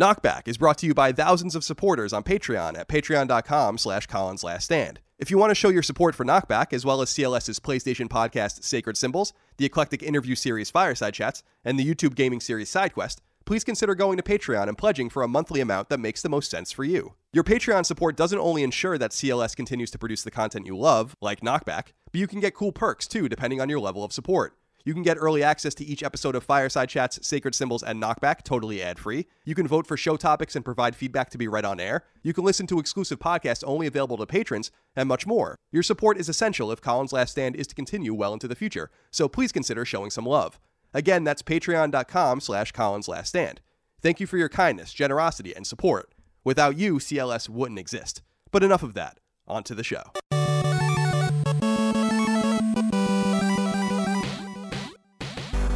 Knockback is brought to you by thousands of supporters on Patreon at patreon.com slash Colin's Last Stand. If you want to show your support for Knockback, as well as CLS's PlayStation podcast Sacred Symbols, the eclectic interview series Fireside Chats, and the YouTube gaming series SideQuest, please consider going to Patreon and pledging for a monthly amount that makes the most sense for you. Your Patreon support doesn't only ensure that CLS continues to produce the content you love, like Knockback, but you can get cool perks too, depending on your level of support. You can get early access to each episode of Fireside Chats, Sacred Symbols, and Knockback totally ad free. You can vote for show topics and provide feedback to be read on air. You can listen to exclusive podcasts only available to patrons, and much more. Your support is essential if Colin's Last Stand is to continue well into the future, so please consider showing some love. Again, that's patreon.com slash Colin's Last Stand. Thank you for your kindness, generosity, and support. Without you, CLS wouldn't exist. But enough of that. On to the show.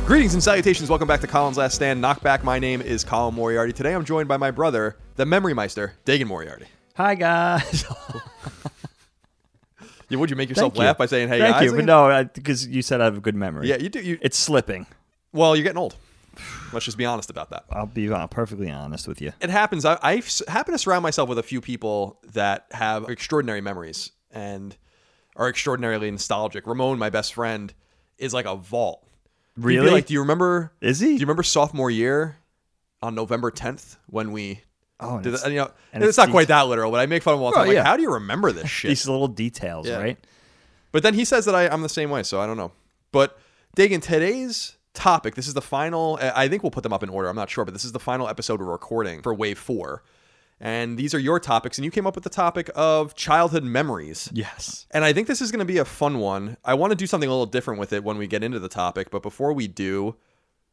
Greetings and salutations. Welcome back to Colin's Last Stand. Knockback. My name is Colin Moriarty. Today I'm joined by my brother, the Memory Meister, Dagan Moriarty. Hi guys. Yeah, would you make yourself Thank you. laugh by saying, "Hey Thank guys"? you, but no, because you said I have a good memory. Yeah, you do. You it's slipping. well, you're getting old. Let's just be honest about that. I'll be uh, perfectly honest with you. It happens. I, I s- happen to surround myself with a few people that have extraordinary memories and are extraordinarily nostalgic. Ramon, my best friend, is like a vault. Really? Like, do you remember? Is he? Do you remember sophomore year on November 10th when we oh, did? it's you know, and it's, it's not quite that literal, but I make fun of him all the time. Like, yeah. how do you remember this shit? these little details, Yeah. right? But then he says that I, I'm the same way, so I don't know. But Dagan, today's topic, this is the final, I think we'll put them up in order, I'm not sure, but this is the final episode we're recording for Wave 4. And these are your topics, and you came up with the topic of childhood memories. Yes. And I think this is going to be a fun one. I want to do something a little different with it when we get into the topic, but before we do,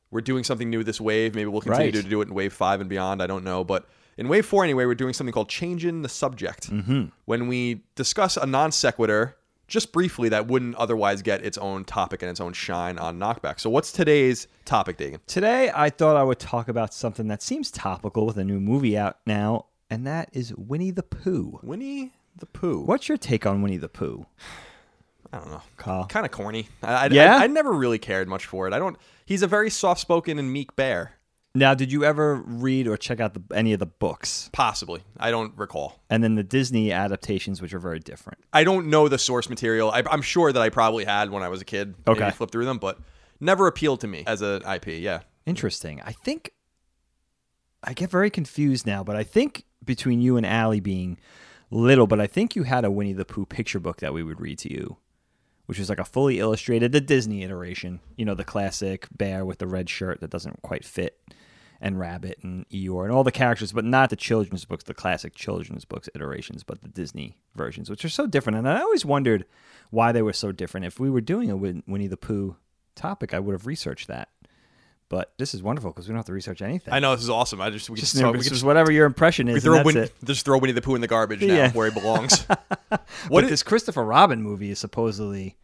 we're doing something new this wave. Maybe we'll continue Right. to do it in wave five and beyond. I don't know. But in wave four, anyway, we're doing something called changing the subject. Mm-hmm. When we discuss a non sequitur, just briefly, that wouldn't otherwise get its own topic and its own shine on knockback. So, what's today's topic, Dagan? Today, I thought I would talk about something that seems topical with a new movie out now, and that is Winnie the Pooh. Winnie the Pooh. What's your take on Winnie the Pooh, I don't know. Kyle? Kind of corny. I, I, Yeah? I, I never really cared much for it. I don't. He's a very soft spoken and meek bear. Now, did you ever read or check out the, any of the books? Possibly. I don't recall. And then the Disney adaptations, which are very different. I don't know the source material. I, I'm sure that I probably had when I was a kid. Okay. Maybe flip through them, but never appealed to me as an IP. Yeah. Interesting. I think I get very confused now, but I think between you and Allie being little, but I think you had a Winnie the Pooh picture book that we would read to you, which was like a fully illustrated, the Disney iteration. You know, the classic bear with the red shirt that doesn't quite fit, and Rabbit and Eeyore and all the characters, but not the children's books, the classic children's books iterations, but the Disney versions, which are so different. And I always wondered why they were so different. If we were doing a Win- Winnie the Pooh topic, I would have researched that. But this is wonderful because we don't have to research anything. I know this is awesome. I just we Just, just, we could just whatever your impression we is. throw and that's Winnie, it. just throw Winnie the Pooh in the garbage now, where he belongs. What what but is this Christopher Robin movie is supposedly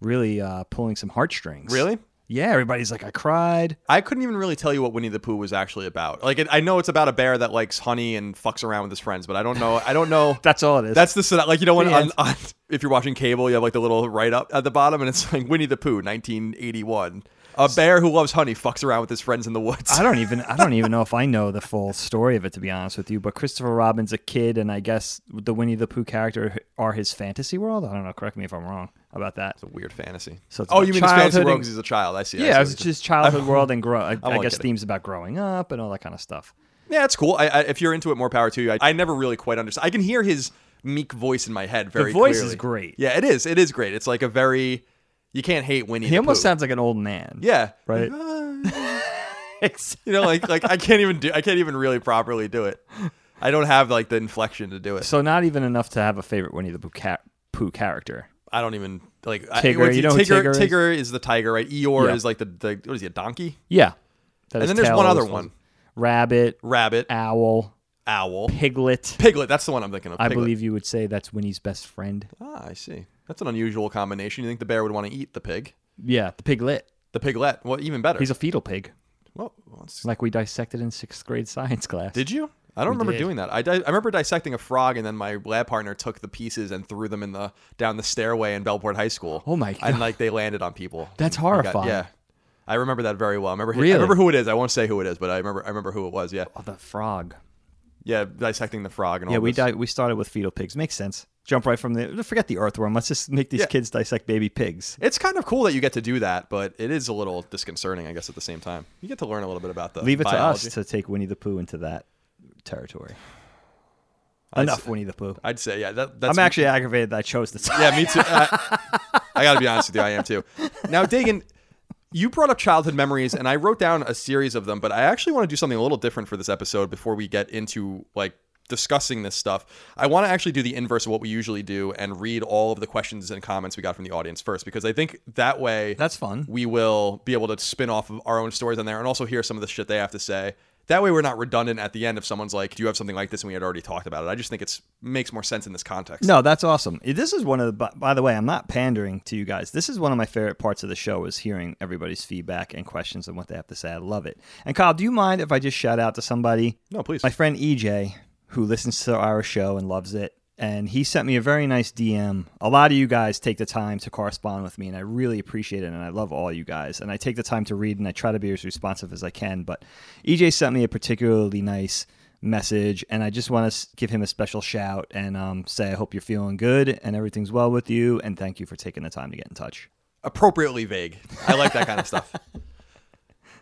really uh, pulling some heartstrings. really? Yeah, everybody's like, I cried. I couldn't even really tell you what Winnie the Pooh was actually about. Like, it, I know it's about a bear that likes honey and fucks around with his friends, but I don't know. I don't know. That's all it is. That's the like you know when on, on, if you're watching cable, you have like the little write up at the bottom, and it's like Winnie the Pooh, 1981. A bear who loves honey fucks around with his friends in the woods. I don't even I don't even know if I know the full story of it to be honest with you. But Christopher Robin's a kid, and I guess the Winnie the Pooh character are his fantasy world. I don't know. Correct me if I'm wrong about that. It's a weird fantasy. So it's oh, you mean his fantasy world because he's a child? I see. I see Yeah, it's just childhood world and grow. I, I guess themes about growing up and all that kind of stuff. Yeah, it's cool. I, I, if you're into it, more power to you. I, I never really quite understand. I can hear his meek voice in my head very. the voice clearly. is great. Yeah, it is. It is great. It's like a very. You can't hate Winnie. He the almost Pooh. sounds like an old man. Yeah. Right. You know, like like I can't even do. I can't even really properly do it. I don't have like the inflection to do it. So not even enough to have a favorite Winnie the Pooh, ca- Pooh character. I don't even like I- Tigger, what's you he- know who Tigger. Tigger is? is the tiger, right? Eeyore Yeah. is like the, the what is he? A donkey? Yeah. That And then there's one other one. falls- Rabbit, Rabbit, owl, owl, piglet. piglet. That's the one I'm thinking of. I believe you would say that's Winnie's best friend. Ah, I see. That's an unusual combination. You think the bear would want to eat the pig? Yeah, the piglet. The piglet. Well, even better. He's a fetal pig, well, it's- like we dissected in sixth grade science class. did you? I don't remember did. doing that. I, di- I remember dissecting a frog, and then my lab partner took the pieces and threw them in the down the stairway in Bellport High School. Oh my god. And God. like they landed on people. That's I got- horrifying. yeah. I remember that very well. I remember. I Really? remember who it is. I won't say who it is, but I remember. I remember who it was. Yeah, Oh, the frog. yeah, dissecting the frog and all. Yeah, we this. di- we started with fetal pigs. Makes sense. Jump right from the forget the earthworm. Let's just make these Yeah. kids dissect baby pigs. It's kind of cool that you get to do that, but it is a little disconcerting, I guess. At the same time, you get to learn a little bit about the Leave it biology. to us to take Winnie the Pooh into that territory. Enough s- Winnie the Pooh. I'd say, yeah. That, that's I'm actually aggravated that I chose the time. Yeah, me too. Uh, I, I got to be honest with you, I am too. Now, Dagan, you brought up childhood memories, and I wrote down a series of them, but I actually want to do something a little different for this episode before we get into like discussing this stuff. I want to actually do the inverse of what we usually do and read all of the questions and comments we got from the audience first, because I think that way That's fun. we will be able to spin off of our own stories on there and also hear some of the shit they have to say. That way, we're not redundant at the end if someone's like, "Do you have something like this?" and we had already talked about it. I just think it's makes more sense in this context. No, that's awesome. This is one of the. By, by the way, I'm not pandering to you guys. This is one of my favorite parts of the show is hearing everybody's feedback and questions and what they have to say. I love it. And Kyle, do you mind if I just shout out to somebody? no, please. My friend EJ, who listens to our show and loves it, and he sent me a very nice DM. A lot of you guys take the time to correspond with me, and I really appreciate it. And I love all you guys. And I take the time to read, and I try to be as responsive as I can. But EJ sent me a particularly nice message, and I just want to give him a special shout and um, say I hope you're feeling good and everything's well with you, and thank you for taking the time to get in touch. appropriately vague. I like that kind of stuff.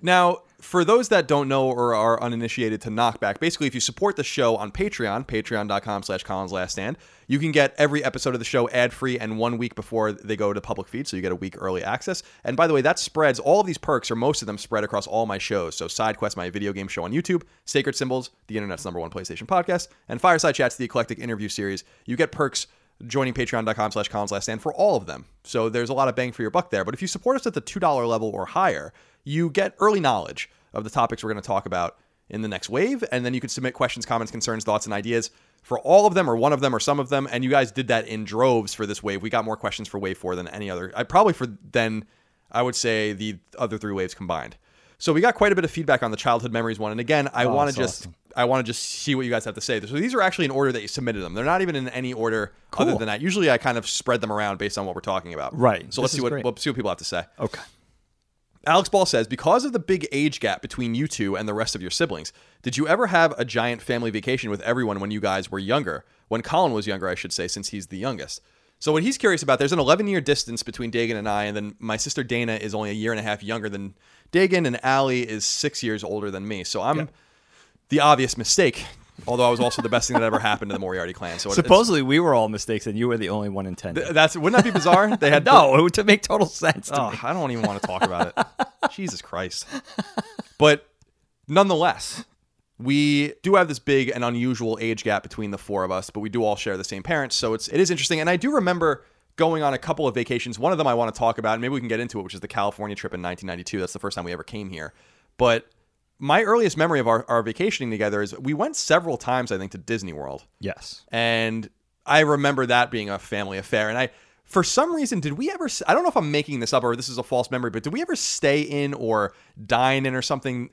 Now, for those that don't know or are uninitiated to Knockback, basically, if you support the show on Patreon, patreon.com slash Colin's Last Stand, you can get every episode of the show ad-free and one week before they go to public feed, so you get a week early access. And by the way, that spreads, all of these perks, or most of them, spread across all my shows. So Side Quest, my video game show on YouTube, Sacred Symbols, the internet's number one PlayStation podcast, and Fireside Chats, the eclectic interview series. You get perks joining patreon.com slash Colin's Last Stand for all of them. So there's a lot of bang for your buck there. But if you support us at the $2 level or higher, you get early knowledge of the topics we're going to talk about in the next wave. And then you can submit questions, comments, concerns, thoughts, and ideas for all of them or one of them or some of them. And you guys did that in droves for this wave. We got more questions for wave four than any other. I probably for then I would say the other three waves combined. So we got quite a bit of feedback on the childhood memories one. And again, I Oh, want to just awesome. I want to just see what you guys have to say. So these are actually in order that you submitted them. They're not even in any order other than that. Usually I kind of spread them around based on what we're talking about. Right. So This let's see what great. let's see what people have to say. Okay. Alex Ball says, because of the big age gap between you two and the rest of your siblings, did you ever have a giant family vacation with everyone when you guys were younger? When Colin was younger, I should say, since he's the youngest. So what he's curious about, there's an 11 year distance between Dagan and I, and then my sister Dana is only a year and a half younger than Dagan, and Allie is six years older than me. So I'm the obvious mistake. Although I was also the best thing that ever happened to the Moriarty clan. So it- it's- Supposedly we were all mistakes, and you were the only one intended. that's wouldn't that be bizarre? They had no, it would make total sense to Oh, me. I don't even want to talk about it. Jesus Christ. But nonetheless, we do have this big and unusual age gap between the four of us, but we do all share the same parents, so it's it is interesting. And I do remember going on a couple of vacations. One of them I want to talk about, and maybe we can get into it, which is the California trip in 1992. That's the first time we ever came here. But my earliest memory of our, our vacationing together is we went several times, I think, to Disney World Yes. and I remember that being a family affair. And I, for some reason, did we ever? I don't know if I'm making this up or this is a false memory, but did we ever stay in or dine in or something?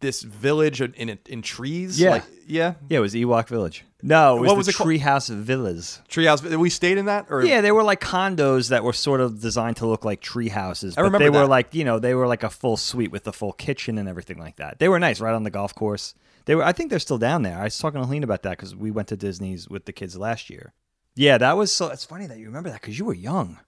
This village in in, in trees, Yeah. like, yeah, Yeah, it was Ewok Village. No, it was What the was it? Treehouse Villas. treehouse. We stayed in that, or Yeah, they were like condos that were sort of designed to look like tree houses. But remember they were like, you know, they were like a full suite with the full kitchen and everything like that. They were nice, right on the golf course. They were. I think they're still down there. I was talking to Helene about that because we went to Disney's with the kids last year. Yeah, that was so. It's funny that you remember that because you were young,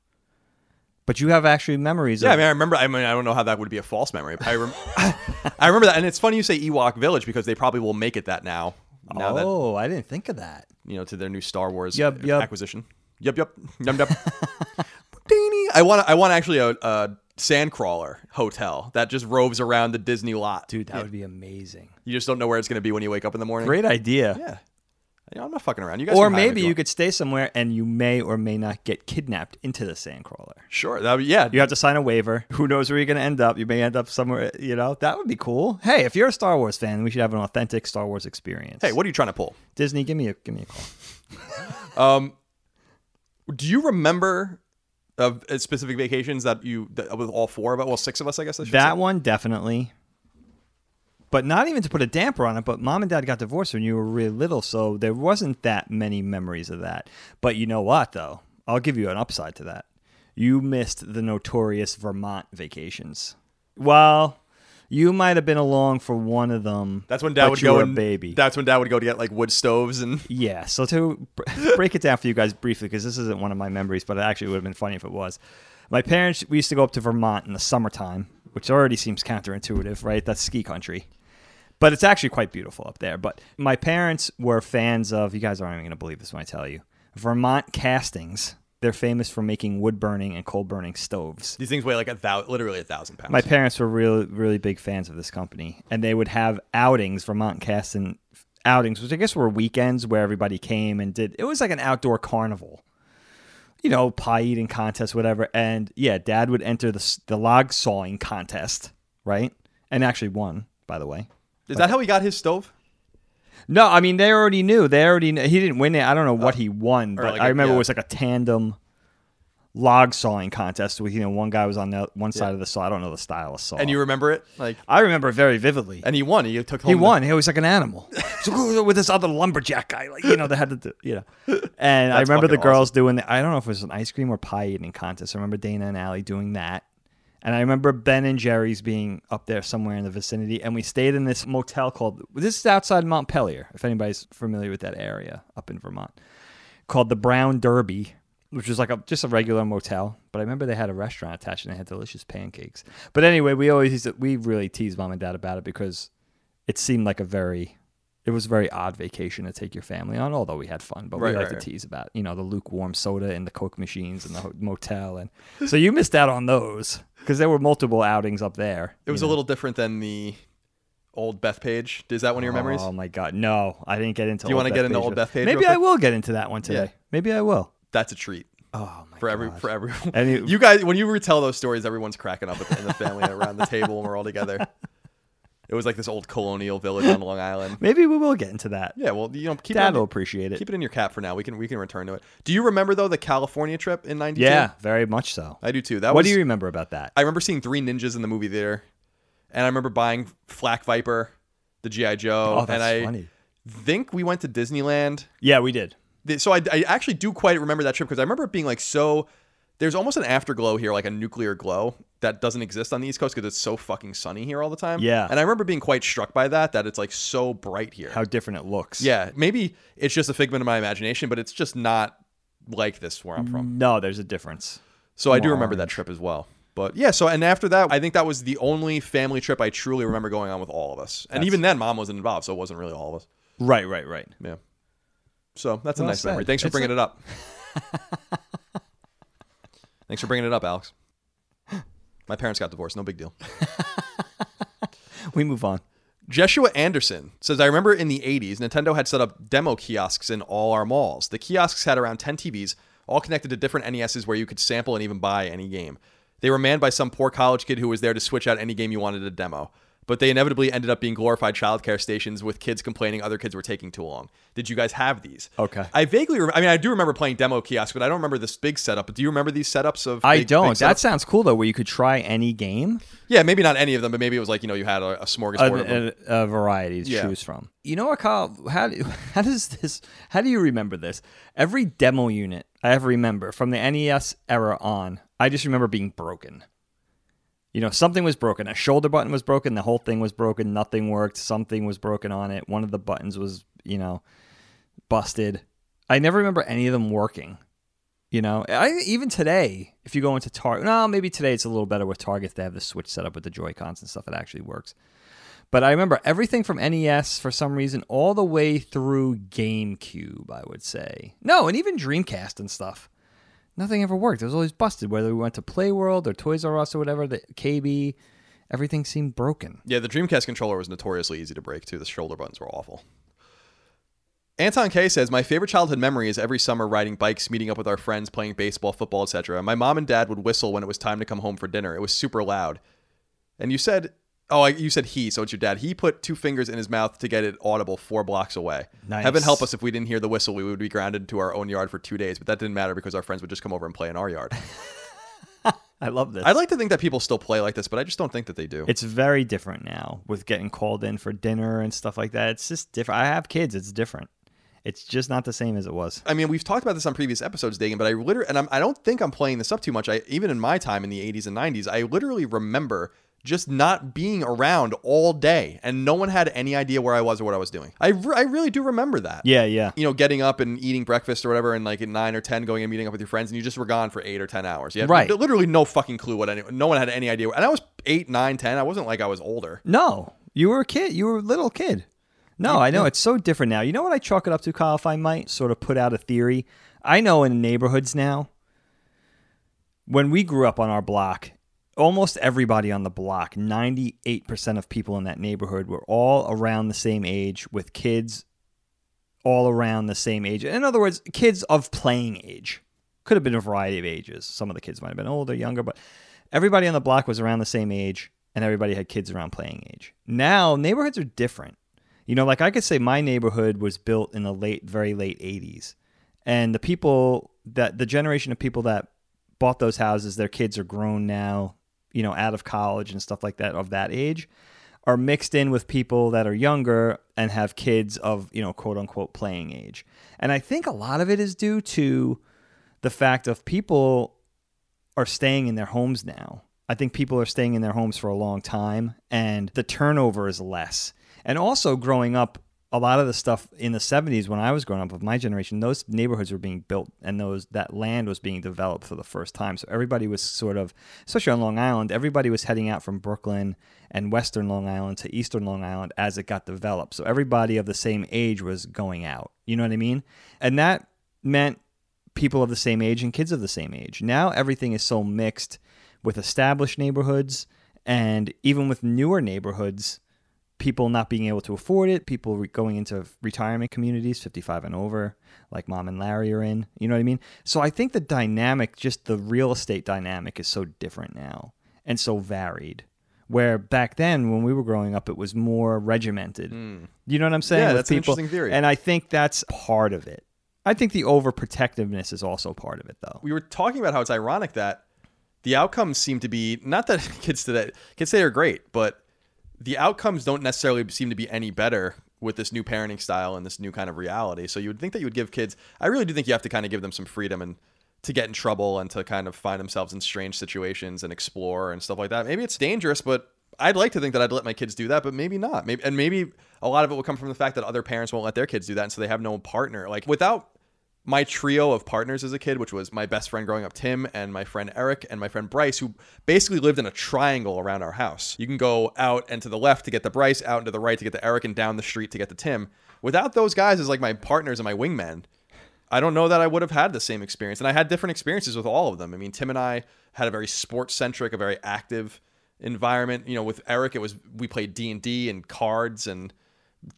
but you have actually memories. Yeah, I mean, I remember. I mean, I don't know how that would be a false memory. But I, rem- I remember that, and it's funny you say Ewok Village because they probably will make it that now. Now that oh, I didn't think of that. you know to their new Star Wars Yup, yup. acquisition. Yep, yep, yum, yep. Ding. I want. I want actually a, a sandcrawler hotel that just roves around the Disney lot, Dude, that would be amazing. You just don't know where it's going to be when you wake up in the morning. Great idea. Yeah. You know, I'm not fucking around. You guys. Or can hire me if maybe you you could stay somewhere and you may or may not get kidnapped into the sandcrawler. Sure. That would, yeah. You have to sign a waiver. Who knows where you're going to end up? You may end up somewhere, you know, that would be cool. Hey, if you're a Star Wars fan, we should have an authentic Star Wars experience. Hey, what are you trying to pull? Disney, give me a give me a call. um, Do you remember of uh, specific vacations that you that, with all four of us? Well, six of us, I guess. I should That say. one definitely. But not even to put a damper on it, but mom and dad got divorced when you were really little, so there wasn't that many memories of that. But you know what though? I'll give you an upside to that. You missed the notorious Vermont vacations. Well, you might have been along for one of them. That's when Dad would go and baby. That's when Dad would go to get like wood stoves and Yeah. So to break it down for you guys briefly, because this isn't one of my memories, but it actually would have been funny if it was. My parents, we used to go up to Vermont in the summertime, which already seems counterintuitive, right? That's ski country. But it's actually quite beautiful up there. But my parents were fans of, you guys aren't even going to believe this when I tell you, Vermont castings. They're famous for making wood burning and coal burning stoves. these things weigh like a thousand, literally a thousand pounds. My parents were really, really big fans of this company, and they would have outings, Vermont Casting outings, which I guess were weekends where everybody came and did. It was like an outdoor carnival, you know, pie eating contest, whatever. And yeah, Dad would enter the the log sawing contest, right? And actually won, by the way. Is that how he got his stove? No, I mean they already knew. They already kn- he didn't win it. I don't know what oh. he won, but like I a- remember yeah. it was like a tandem log sawing contest with you know one guy was on the one side of the saw. I don't know the style of saw. And you remember it? Like I remember it very vividly. and he won. He took home He the- won. He was like an animal. So, with this other lumberjack guy, like you know, they had to, do, you know. And I remember the girls doing. The, I don't know if it was an ice cream or pie eating contest. I remember Dana and Allie doing that. And I remember Ben and Jerry's being up there somewhere in the vicinity, and we stayed in this motel called. This is outside Montpelier, if anybody's familiar with that area up in Vermont, called the Brown Derby, which was like a just a regular motel. But I remember they had a restaurant attached, and they had delicious pancakes. But anyway, we always used to, we really teased mom and dad about it because it seemed like a very it was a very odd vacation to take your family on although we had fun but Right, we like right, to tease about you know the lukewarm soda and the coke machines and the motel and so you missed out on those because there were multiple outings up there It was a little different than the old Bethpage. Is that one of your memories? oh my god no i didn't get into Do you wanna get into. Old Bethpage maybe i will get into that one today Yeah. maybe i will That's a treat oh my god. for every gosh. for everyone. You guys, when you retell those stories, everyone's cracking up in the family around the table when we're all together. It was like this old colonial village on Long Island. maybe we will get into that Yeah, well, you know, keep it, dad in, will appreciate it keep it in your cap for now. We can we can return to it. Do you remember though the California trip in '92? yeah very much so I do too. That what was. do you remember about that I remember seeing Three Ninjas in the movie theater, and I remember buying Flak Viper, the GI Joe, oh that's and I funny think we went to Disneyland yeah we did so I, I actually do quite remember that trip because I remember it being like so. There's almost an afterglow here, like a nuclear glow that doesn't exist on the East Coast because it's so fucking sunny here all the time. Yeah. and I remember being quite struck by that. That it's like so bright here. how different it looks yeah, maybe it's just a figment of my imagination, but it's just not like this where I'm from. no there's a difference So I do remember that trip as well. But yeah, so and after that, I think that was the only family trip I truly remember going on with all of us. And That's- even then, mom wasn't involved, so it wasn't really all of us. right right right Yeah. So that's a nice said. memory. Thanks for It's bringing it up. Thanks for bringing it up, Alex. My parents got divorced. No big deal. we move on Jeshua Anderson says, I remember in the 80s, Nintendo had set up demo kiosks in all our malls. The kiosks had around 10 TVs, all connected to different NESs where you could sample and even buy any game. They were manned by some poor college kid who was there to switch out any game you wanted to demo. But they inevitably ended up being glorified childcare stations with kids complaining other kids were taking too long. Did you guys have these? Okay. I vaguely, re- I mean, I do remember playing demo kiosks, but I don't remember this big setup. But do you remember these setups of? I big- don't. big that sounds cool though, where you could try any game, yeah, maybe not any of them, but maybe it was like you know you had a, a a, smorgasbord of them. a, a variety to Yeah. choose from. You know what, Kyle? How do, how does this? How do you remember this? Every demo unit I ever remember from the NES era on, I just remember being broken. You know, something was broken. A shoulder button was broken. The whole thing was broken. Nothing worked. Something was broken on it. One of the buttons was, you know, busted. I never remember any of them working. You know, I even today, if you go into Target, no, maybe today it's a little better with Target. They have the Switch set up with the Joy Cons and stuff. It actually works. But I remember everything from NES for some reason all the way through GameCube, I would say. No, and even Dreamcast and stuff. Nothing ever worked. It was always busted. Whether we went to Play World or Toys R Us or whatever, the KB, everything seemed broken. Yeah, the Dreamcast controller was notoriously easy to break too. The shoulder buttons were awful. Anton K says, My favorite childhood memory is every summer riding bikes, meeting up with our friends, playing baseball, football, etc. My mom and dad would whistle when it was time to come home for dinner. It was super loud. And you said, Oh, I, you said he, so it's your dad. He put two fingers in his mouth to get it audible four blocks away. Nice. Heaven help us if we didn't hear the whistle. We would be grounded to our own yard for two days, but that didn't matter because our friends would just come over and play in our yard. I love this. I'd like to think that people still play like this, but I just don't think that they do. It's very different now with getting called in for dinner and stuff like that. It's just different. I have kids. It's different. It's just not the same as it was. I mean, we've talked about this on previous episodes, Dagan, but I literally, and I'm, I don't think I'm playing this up too much. I even in my time in the 80s and 90s, I literally remember just not being around all day and no one had any idea where I was or what I was doing. I, re- I really do remember that. Yeah, yeah. You know, getting up and eating breakfast or whatever, and like at nine or ten, going and meeting up with your friends, and you just were gone for eight or ten hours. You had Right. literally no fucking clue what any. No one had any idea. And I was eight, nine, ten. I wasn't like I was older. No, you were a kid. You were a little kid. No, I know it's so different now. You know what I chalk it up to, Kyle? If I might sort of put out a theory, I know in neighborhoods now. When we grew up on our block, almost everybody on the block, ninety-eight percent of people in that neighborhood, were all around the same age with kids, all around the same age. In other words, kids of playing age. Could have been a variety of ages. Some of the kids might have been older, younger, but everybody on the block was around the same age and everybody had kids around playing age. Now, neighborhoods are different. You know, like I could say my neighborhood was built in the late, very late 80s. And the people that, the generation of people that bought those houses, their kids are grown now, you know, out of college and stuff like that, of that age, are mixed in with people that are younger and have kids of, you know, quote unquote playing age. And I think a lot of it is due to the fact of people are staying in their homes now. I think people are staying in their homes for a long time and the turnover is less. And also growing up, a lot of the stuff in the 70s when I was growing up of my generation, those neighborhoods were being built and those that land was being developed for the first time. So everybody was sort of especially on Long Island, everybody was heading out from Brooklyn and western Long Island to eastern Long Island as it got developed. So everybody of the same age was going out. You know what I mean? And that meant people of the same age and kids of the same age. Now everything is so mixed with established neighborhoods and even with newer neighborhoods, people not being able to afford it, people re- going into retirement communities, 55 and over, like mom and Larry are in. You know what I mean? So I think the dynamic, just the real estate dynamic, is so different now and so varied. Where back then, when we were growing up, it was more regimented. Hmm. You know what I'm saying? Yeah, With that's an interesting theory. And I think that's part of it. I think the overprotectiveness is also part of it, though. we were talking about how it's ironic that the outcomes seem to be not that kids today kids today are great, but the outcomes don't necessarily seem to be any better with this new parenting style and this new kind of reality. So you would think that you would give kids I really do think you have to kind of give them some freedom and to get in trouble and to kind of find themselves in strange situations and explore and stuff like that. Maybe it's dangerous, but I'd like to think that I'd let my kids do that, but maybe not. Maybe and maybe a lot of it will come from the fact that other parents won't let their kids do that, and so they have no partner. Like without my trio of partners as a kid, which was my best friend growing up, Tim, and my friend Eric, and my friend Bryce, who basically lived in a triangle around our house. You can go out and to the left to get the Bryce, out and to the right to get the Eric, and down the street to get the Tim. Without those guys as like my partners and my wingmen, I don't know that I would have had the same experience. And I had different experiences with all of them. I mean, Tim and I had a very sports centric, a very active environment. You know, with Eric, it was we played D and D and cards and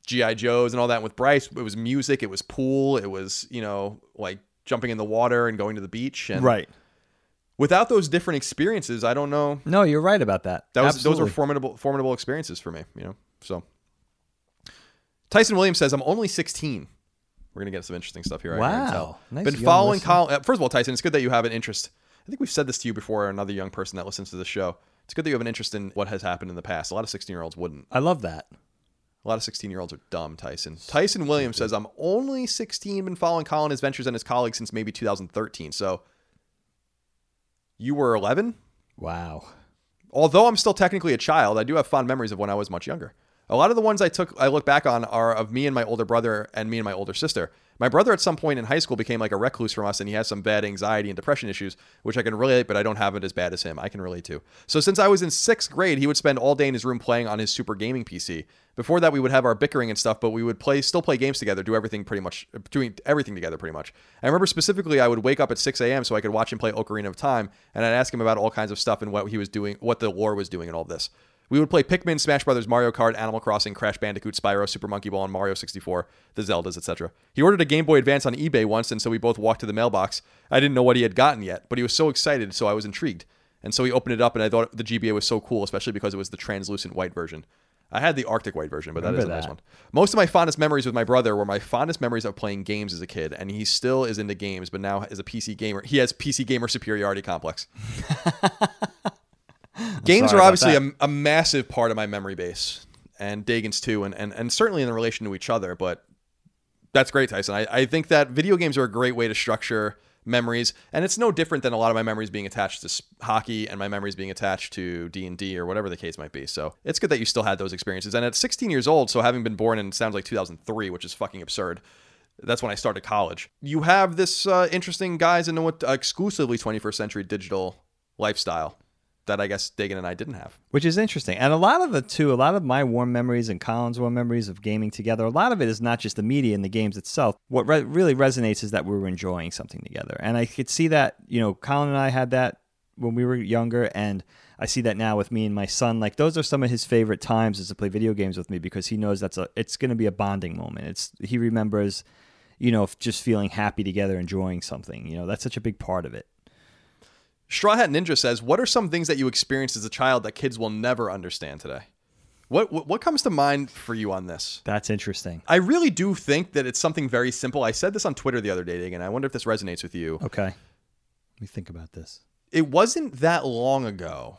GI Joes and all that. With Bryce, it was music, it was pool, it was you know like jumping in the water and going to the beach. And Right. without those different experiences, I don't know. No, you're right about that. That was those were formidable formidable experiences for me. You know, so. Tyson Williams says, "I'm only 16." We're gonna get some interesting stuff here. Wow. tell. Nice Been following. Colin. uh, First of all, Tyson, it's good that you have an interest. I think we've said this to you before. Another young person that listens to the show. It's good that you have an interest in what has happened in the past. A lot of 16 year olds wouldn't. I love that. A lot of 16 year olds are dumb, Tyson. Tyson Williams says, I'm only 16, been following Colin, his ventures, and his colleagues since maybe 2013. So you were 11? Wow. Although I'm still technically a child, I do have fond memories of when I was much younger. A lot of the ones I took, I look back on, are of me and my older brother and me and my older sister. My brother, at some point in high school, became like a recluse from us, and he has some bad anxiety and depression issues, which I can relate, but I don't have it as bad as him. I can relate to. So since I was in sixth grade, he would spend all day in his room playing on his super gaming PC. Before that, we would have our bickering and stuff, but we would play, still play games together, do everything pretty much, uh, doing everything together pretty much. I remember specifically, I would wake up at 6 a.m. so I could watch him play Ocarina of Time, and I'd ask him about all kinds of stuff and what he was doing, what the lore was doing, and all this. We would play Pikmin, Smash Brothers, Mario Kart, Animal Crossing, Crash Bandicoot, Spyro, Super Monkey Ball, and Mario 64, the Zeldas, etc. He ordered a Game Boy Advance on eBay once, and so we both walked to the mailbox. I didn't know what he had gotten yet, but he was so excited, so I was intrigued. And so he opened it up, and I thought the GBA was so cool, especially because it was the translucent white version. I had the Arctic white version, but that is Remember a nice one. Most of my fondest memories with my brother were my fondest memories of playing games as a kid, and he still is into games, but now is a PC gamer. He has PC gamer superiority complex. Games are obviously a, a massive part of my memory base, and Dagan's too, and, and, and certainly in relation to each other. But that's great, Tyson. I, I think that video games are a great way to structure memories, and it's no different than a lot of my memories being attached to hockey and my memories being attached to D and D or whatever the case might be. So it's good that you still had those experiences. And at 16 years old, so having been born in sounds like 2003, which is fucking absurd. That's when I started college. You have this uh, interesting guys into what uh, exclusively 21st century digital lifestyle that I guess Dagan and I didn't have. Which is interesting. And a lot of the two, a lot of my warm memories and Colin's warm memories of gaming together, a lot of it is not just the media and the games itself. What re- really resonates is that we were enjoying something together. And I could see that, you know, Colin and I had that when we were younger and I see that now with me and my son. Like those are some of his favorite times is to play video games with me because he knows that's a it's going to be a bonding moment. It's he remembers, you know, just feeling happy together, enjoying something. You know, that's such a big part of it. Straw Hat Ninja says, "What are some things that you experienced as a child that kids will never understand today?" What what, what comes to mind for you on this? That's interesting. I really do think that it's something very simple. I said this on Twitter the other day, Dagan. I wonder if this resonates with you. Okay. Let me think about this. It wasn't that long ago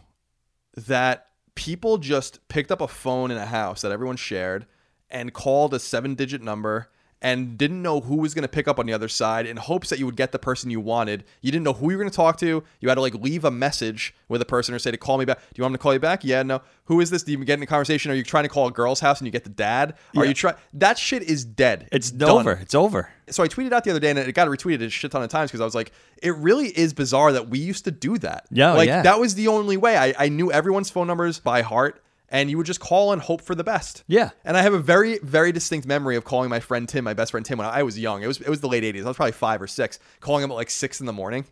that people just picked up a phone in a house that everyone shared and called a seven-digit number and didn't know who was going to pick up on the other side in hopes that you would get the person you wanted. You didn't know who you were going to talk to. You had to like leave a message with a person or say to call me back. Do you want me to call you back? Yeah, no. Who is this? Do you get in a conversation? Are you trying to call a girl's house and you get the dad? Are Yeah. you try that shit is dead. It's done. over. It's over. So I tweeted out the other day and it got retweeted a shit ton of times because I was like, it really is bizarre that we used to do that. Yeah, like yeah. that was the only way. I, I knew everyone's phone numbers by heart and you would just call and hope for the best. Yeah. And I have a very, very distinct memory of calling my friend Tim, my best friend Tim, when I was young. It was it was the late '80s. I was probably five or six, calling him at like six in the morning,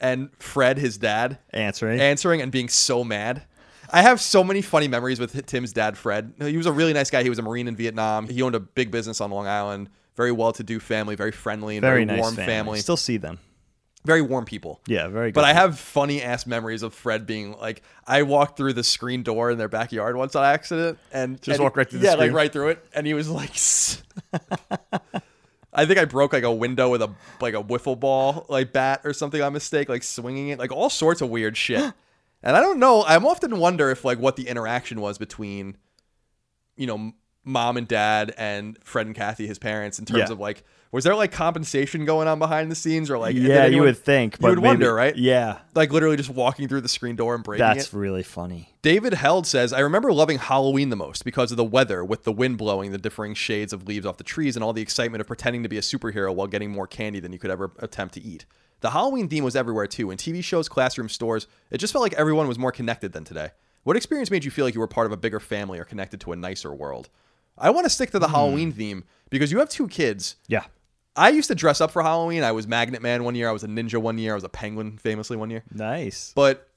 and Fred, his dad, Answering. answering and being so mad. I have so many funny memories with Tim's dad, Fred. He was a really nice guy. He was a Marine in Vietnam. He owned a big business on Long Island. Very well-to-do family, very friendly and very, very nice warm family. family. Still see them. Very warm people. Yeah, very good. But I have funny ass memories of Fred being like, I walked through the screen door in their backyard once on accident, and Just and walk right through the yeah, screen? like right through it, and he was like, I think I broke like a window with a like a wiffle ball like bat or something on mistake, like swinging it, like all sorts of weird shit. and I don't know. I'm often wonder if like what the interaction was between, you know, mom and dad and Fred and Kathy, his parents, in terms Yeah. of like, was there like compensation going on behind the scenes, or like, yeah, you would think. But you would maybe- wonder, right? Yeah, like literally just walking through the screen door and breaking that's it. really funny. David Held says, I remember loving Halloween the most because of the weather, with the wind blowing the differing shades of leaves off the trees and all the excitement of pretending to be a superhero while getting more candy than you could ever attempt to eat. The Halloween theme was everywhere too, in TV shows, classroom stores. It just felt like everyone was more connected than today. What experience made you feel like you were part of a bigger family or connected to a nicer world? I want to stick to the hmm. Halloween theme because you have two kids. Yeah, I used to dress up for Halloween. I was Magnet Man one year, I was a ninja one year, I was a penguin famously one year. nice. But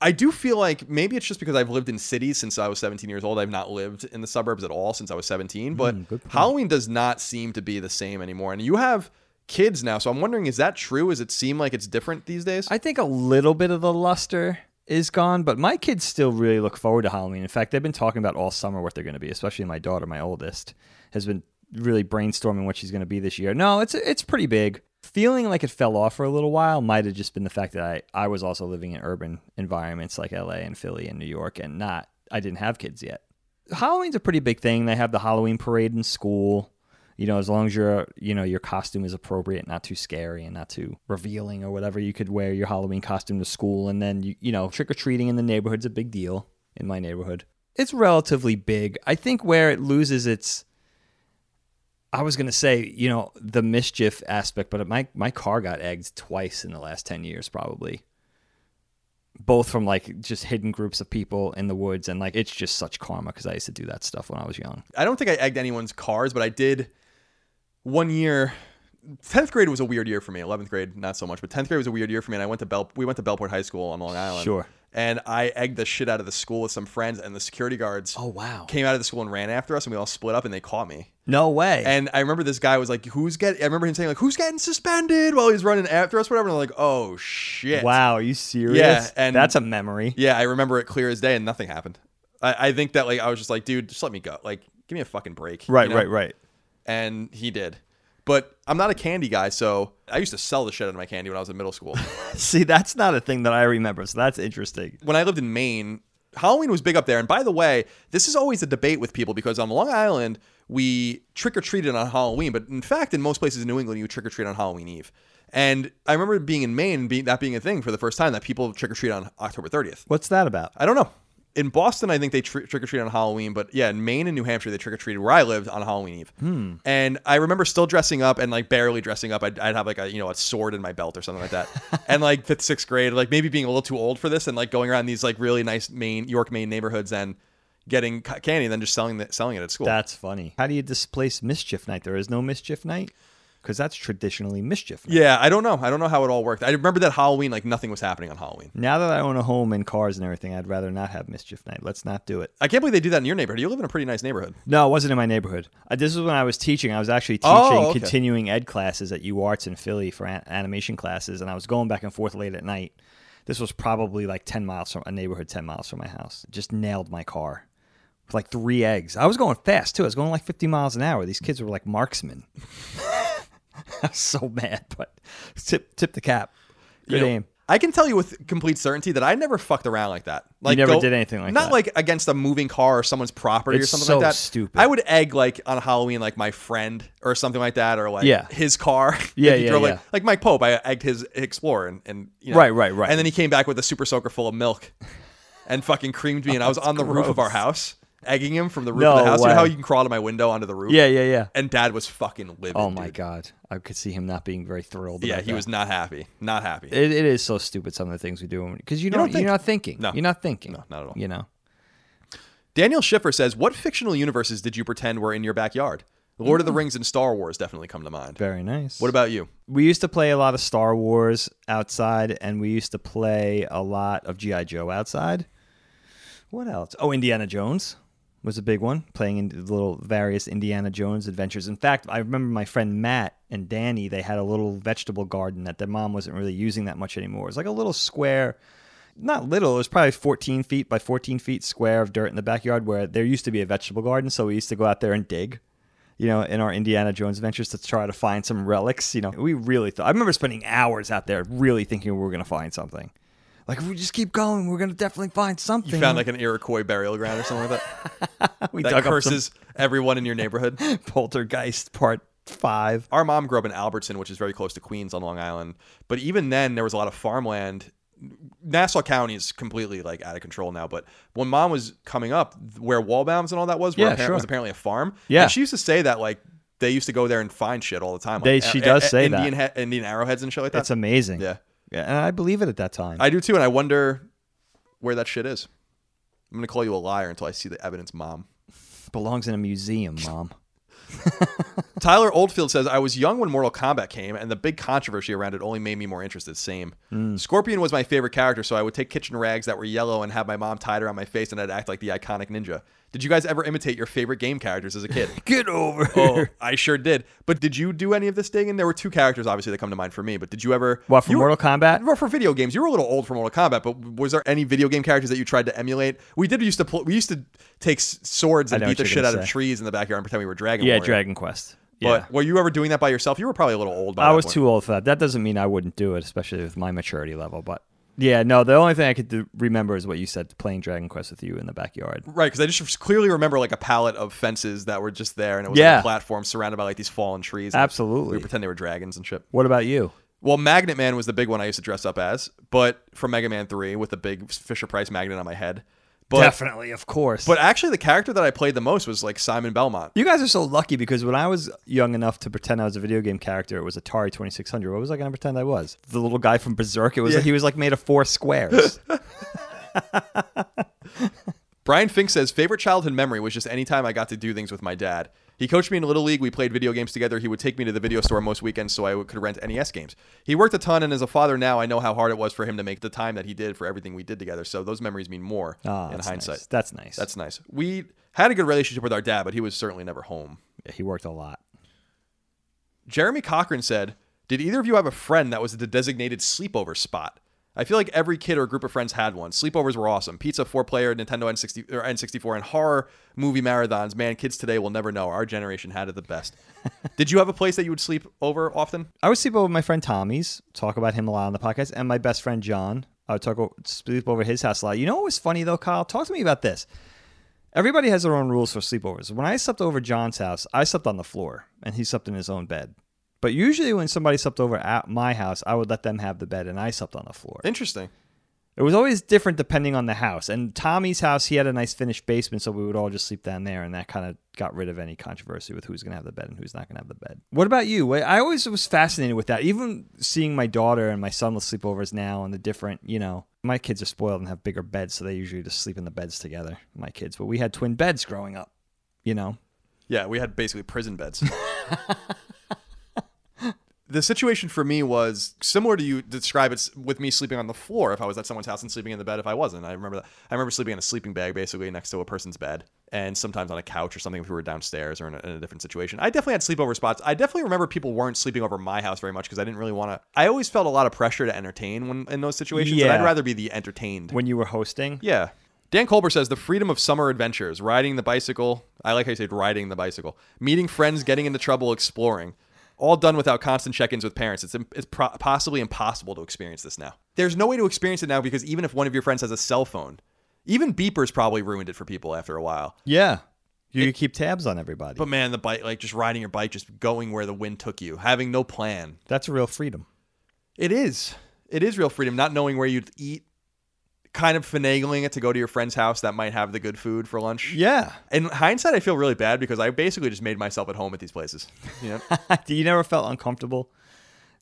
I do feel like maybe it's just because I've lived in cities since I was 17 years old. I've not lived in the suburbs at all since I was 17. But Mm. Halloween does not seem to be the same anymore. And you have kids now, so I'm wondering is that true? Does it seem like it's different these days? I think a little bit of the luster is gone, but my kids still really look forward to Halloween. In fact, they've been talking about all summer what they're going to be. Especially my daughter, my oldest, has been really brainstorming what she's going to be this year. No, it's it's pretty big. Feeling like it fell off for a little while might have just been the fact that I, I was also living in urban environments like LA and Philly and New York and not I didn't have kids yet. Halloween's a pretty big thing. They have the Halloween parade in school. You know, as long as your you know your costume is appropriate, not too scary and not too revealing or whatever, you could wear your Halloween costume to school. And then you you know trick or treating in the neighborhood's a big deal in my neighborhood. It's relatively big. I think where it loses its I was gonna say, you know, the mischief aspect, but my my car got egged twice in the last ten years, probably. Both from like just hidden groups of people in the woods, and like it's just such karma because I used to do that stuff when I was young. I don't think I egged anyone's cars, but I did one year. Tenth grade was a weird year for me. Eleventh grade, not so much, but tenth grade was a weird year for me. And I went to Bell. We went to Bellport High School on Long Island. Sure. And I egged the shit out of the school with some friends, and the security guards Oh wow! came out of the school and ran after us, and we all split up, and they caught me. No way. And I remember this guy was like, "Who's getting?" I remember him saying like, "Who's getting suspended?" While he's running after us, whatever. And I'm like, "Oh shit!" wow, are you serious? Yeah, and- that's a memory. Yeah, I remember it clear as day, and nothing happened. I, I think that like I was just like, "Dude, just let me go. Like, give me a fucking break." you Right, know? right, right. And he did. But I'm not a candy guy, so I used to sell the shit out of my candy when I was in middle school. See, that's not a thing that I remember, so that's interesting. when I lived in Maine, Halloween was big up there. And by the way, this is always a debate with people because on Long Island, we trick or treated on Halloween, but in fact, in most places in New England, you trick or treat on Halloween Eve. And I remember being in Maine, being that being a thing for the first time that people trick or treat on October 30th. What's that about? I don't know. In Boston, I think they tr- trick or treat on Halloween, but yeah, in Maine and New Hampshire, they trick or treated where I lived on Halloween Eve. Hmm. And I remember still dressing up and like barely dressing up. I'd, I'd have like a you know a sword in my belt or something like that. and like fifth, sixth grade, like maybe being a little too old for this, and like going around these like really nice Maine York Maine neighborhoods and getting candy and then just selling the, selling it at school. That's funny. How do you displace mischief night? There is no mischief night because that's traditionally mischief night. yeah, I don't know. I don't know how it all worked. I remember that Halloween, like nothing was happening on Halloween. Now that I own a home and cars and everything, I'd rather not have mischief night. Let's not do it. I can't believe they do that in your neighborhood. You live in a pretty nice neighborhood. No, it wasn't in my neighborhood. Uh, this was when I was teaching. I was actually teaching Oh, okay. continuing ed classes at UArts in Philly for an- animation classes, and I was going back and forth late at night. This was probably like 10 miles from a neighborhood 10 miles from my house. Just nailed my car with like three eggs. I was going fast too. I was going like 50 miles an hour. These kids were like marksmen. I was so mad, but tip tip the cap. Good You know, aim. I can tell you with complete certainty that I never fucked around like that. Like never did anything like not that. like against a moving car or someone's property or something so like that. stupid. I would egg like on Halloween, like my friend or something like that, or like Yeah. his car. Yeah, Like, yeah, drove, yeah. like Mike Pope. I egged his Explorer, and, and you know, Right, right, right. And then he came back with a super soaker full of milk, and fucking creamed me. And I was on the roof of our house, egging him from the roof No of the house. You know how you can crawl to my window onto the roof? Yeah, yeah, yeah. And Dad was fucking livid. Oh my dude. god, I could see him not being very thrilled. Yeah, about he that. was not happy. Not happy. It, it is so stupid. Some of the things we do because you, don't don't. think. You're not thinking. No. You're not thinking. No, not at all. You know. Daniel Schiffer says, "What fictional universes did you pretend were in your backyard? Lord of the mm. Rings and Star Wars definitely come to mind. Very nice. What about you? we used to play a lot of Star Wars outside, and we used to play a lot of GI Joe outside. What else? Oh, Indiana Jones was a big one. Playing in the little various Indiana Jones adventures. In fact, I remember my friend Matt and Danny. They had a little vegetable garden that their mom wasn't really using that much anymore. It was like a little square. Not little, it was probably 14 feet by 14 feet square of dirt in the backyard where there used to be a vegetable garden. So we used to go out there and dig you know, in our Indiana Jones adventures to try to find some relics. You know, we really thought. I remember spending hours out there really thinking we were going to find something. Like, if we just keep going, we're going to definitely find something. You found like an Iroquois burial ground or something like that we that curses everyone in your neighborhood. Poltergeist Part 5. Our mom grew up in Albertson, which is very close to Queens on Long Island. But even then, there was a lot of farmland. Nassau County is completely like out of control now. But when mom was coming up, where Wallbounds and all that was, where Yeah, apparent- sure. was apparently a farm. Yeah. and she used to say that like they used to go there and find shit all the time. They- Like, she a- does a- say Indian he- Indian arrowheads and shit like that. That's amazing. yeah, Yeah, and I believe it at that time. I do too, and I wonder where that shit is. I'm gonna call you a liar until I see the evidence, mom. belongs in a museum, Mom. Tyler Oldfield says, I was young when Mortal Kombat came, and the big controversy around it only made me more interested. Same. Hmm. Scorpion was my favorite character, so I would take kitchen rags that were yellow and have my mom tied around my face, and I'd act like the iconic ninja. Did you guys ever imitate your favorite game characters as a kid? Get over oh, I sure did. But did you do any of this thing? And There were two characters, obviously, that come to mind for me. But did you ever? What, for you Mortal Kombat? Well, for video games, you were a little old for Mortal Kombat. But was there any video game characters that you tried to emulate? We did used to pl- we used to take s- swords and beat the shit out of trees in the backyard and pretend we were Dragon Quest. Yeah, Warrior. Dragon Quest. But Yeah. were you ever doing that by yourself? You were probably a little old by I was point. too old for that. That doesn't mean I wouldn't do it, especially with my maturity level. But yeah, no, the only thing I could do, remember is what you said playing Dragon Quest with you in the backyard. Right, because I just clearly remember like a palette of fences that were just there, and it was Yeah. like a platform surrounded by like these fallen trees. Absolutely. we pretend they were dragons and shit. What about you? Well, Magnet Man was the big one I used to dress up as, but from Mega Man Three with the big Fisher Price magnet on my head. But Definitely, of course. but actually, the character that I played the most was like Simon Belmont. you guys are so lucky because when I was young enough to pretend I was a video game character, it was Atari 2600. What was I going to pretend I was? The little guy from Berserk. It was Yeah. like he was like made of four squares. Brian Fink says favorite childhood memory was just anytime I got to do things with my dad. He coached me in Little League. We played video games together. He would take me to the video store most weekends so I could rent NES games. He worked a ton, and as a father now, I know how hard it was for him to make the time that he did for everything we did together. So those memories mean more Ah, in hindsight. nice. That's nice. That's nice. We had a good relationship with our dad, but he was certainly never home. Yeah, he worked a lot. Jeremy Cochran said, Did either of you have a friend that was the designated sleepover spot? I feel like every kid or group of friends had one. Sleepovers were awesome. Pizza, four player, Nintendo N60, or N64, and horror movie marathons. Man, kids today will never know. Our generation had it the best. Did you have a place that you would sleep over often? I would sleep over my friend Tommy's, talk about him a lot on the podcast, and my best friend John. I would talk sleep over his house a lot. You know what was funny though, Kyle? Talk to me about this. Everybody has their own rules for sleepovers. When I slept over John's house, I slept on the floor and he slept in his own bed. But usually when somebody slept over at my house, I would let them have the bed and I slept on the floor. Interesting. It was always different depending on the house. And Tommy's house, he had a nice finished basement, so we would all just sleep down there, and that kind of got rid of any controversy with who's going to have the bed and who's not going to have the bed. What about you? I always was fascinated with that. Even seeing my daughter and my son with sleepovers now and the different, you know, my kids are spoiled and have bigger beds, so they usually just sleep in the beds together, my kids. But we had twin beds growing up, you know? Yeah, we had basically prison beds. the situation for me was similar to you describe it with me sleeping on the floor if I was at someone's house and sleeping in the bed if I wasn't. I remember that. I remember sleeping in a sleeping bag basically next to a person's bed and sometimes on a couch or something if we were downstairs or in a, in a different situation. I definitely had sleepover spots. I definitely remember people weren't sleeping over my house very much because I didn't really want to. I always felt a lot of pressure to entertain when in those situations. Yeah. I'd rather be the entertained. When you were hosting? Yeah. Dan Colbert says the freedom of summer adventures, riding the bicycle. I like how you said riding the bicycle, meeting friends, getting into trouble, exploring. All done without constant check-ins with parents. It's it's pro- possibly impossible to experience this now. There's no way to experience it now because even if one of your friends has a cell phone, even beepers probably ruined it for people after a while. Yeah. You could keep tabs on everybody. But man, the bike, like just riding your bike, just going where the wind took you, having no plan. That's a real freedom. It is. It is real freedom, not knowing where you'd eat, kind of finagling it to go to your friend's house that might have the good food for lunch. Yeah. In hindsight, I feel really bad because I basically just made myself at home at these places. You you never felt uncomfortable?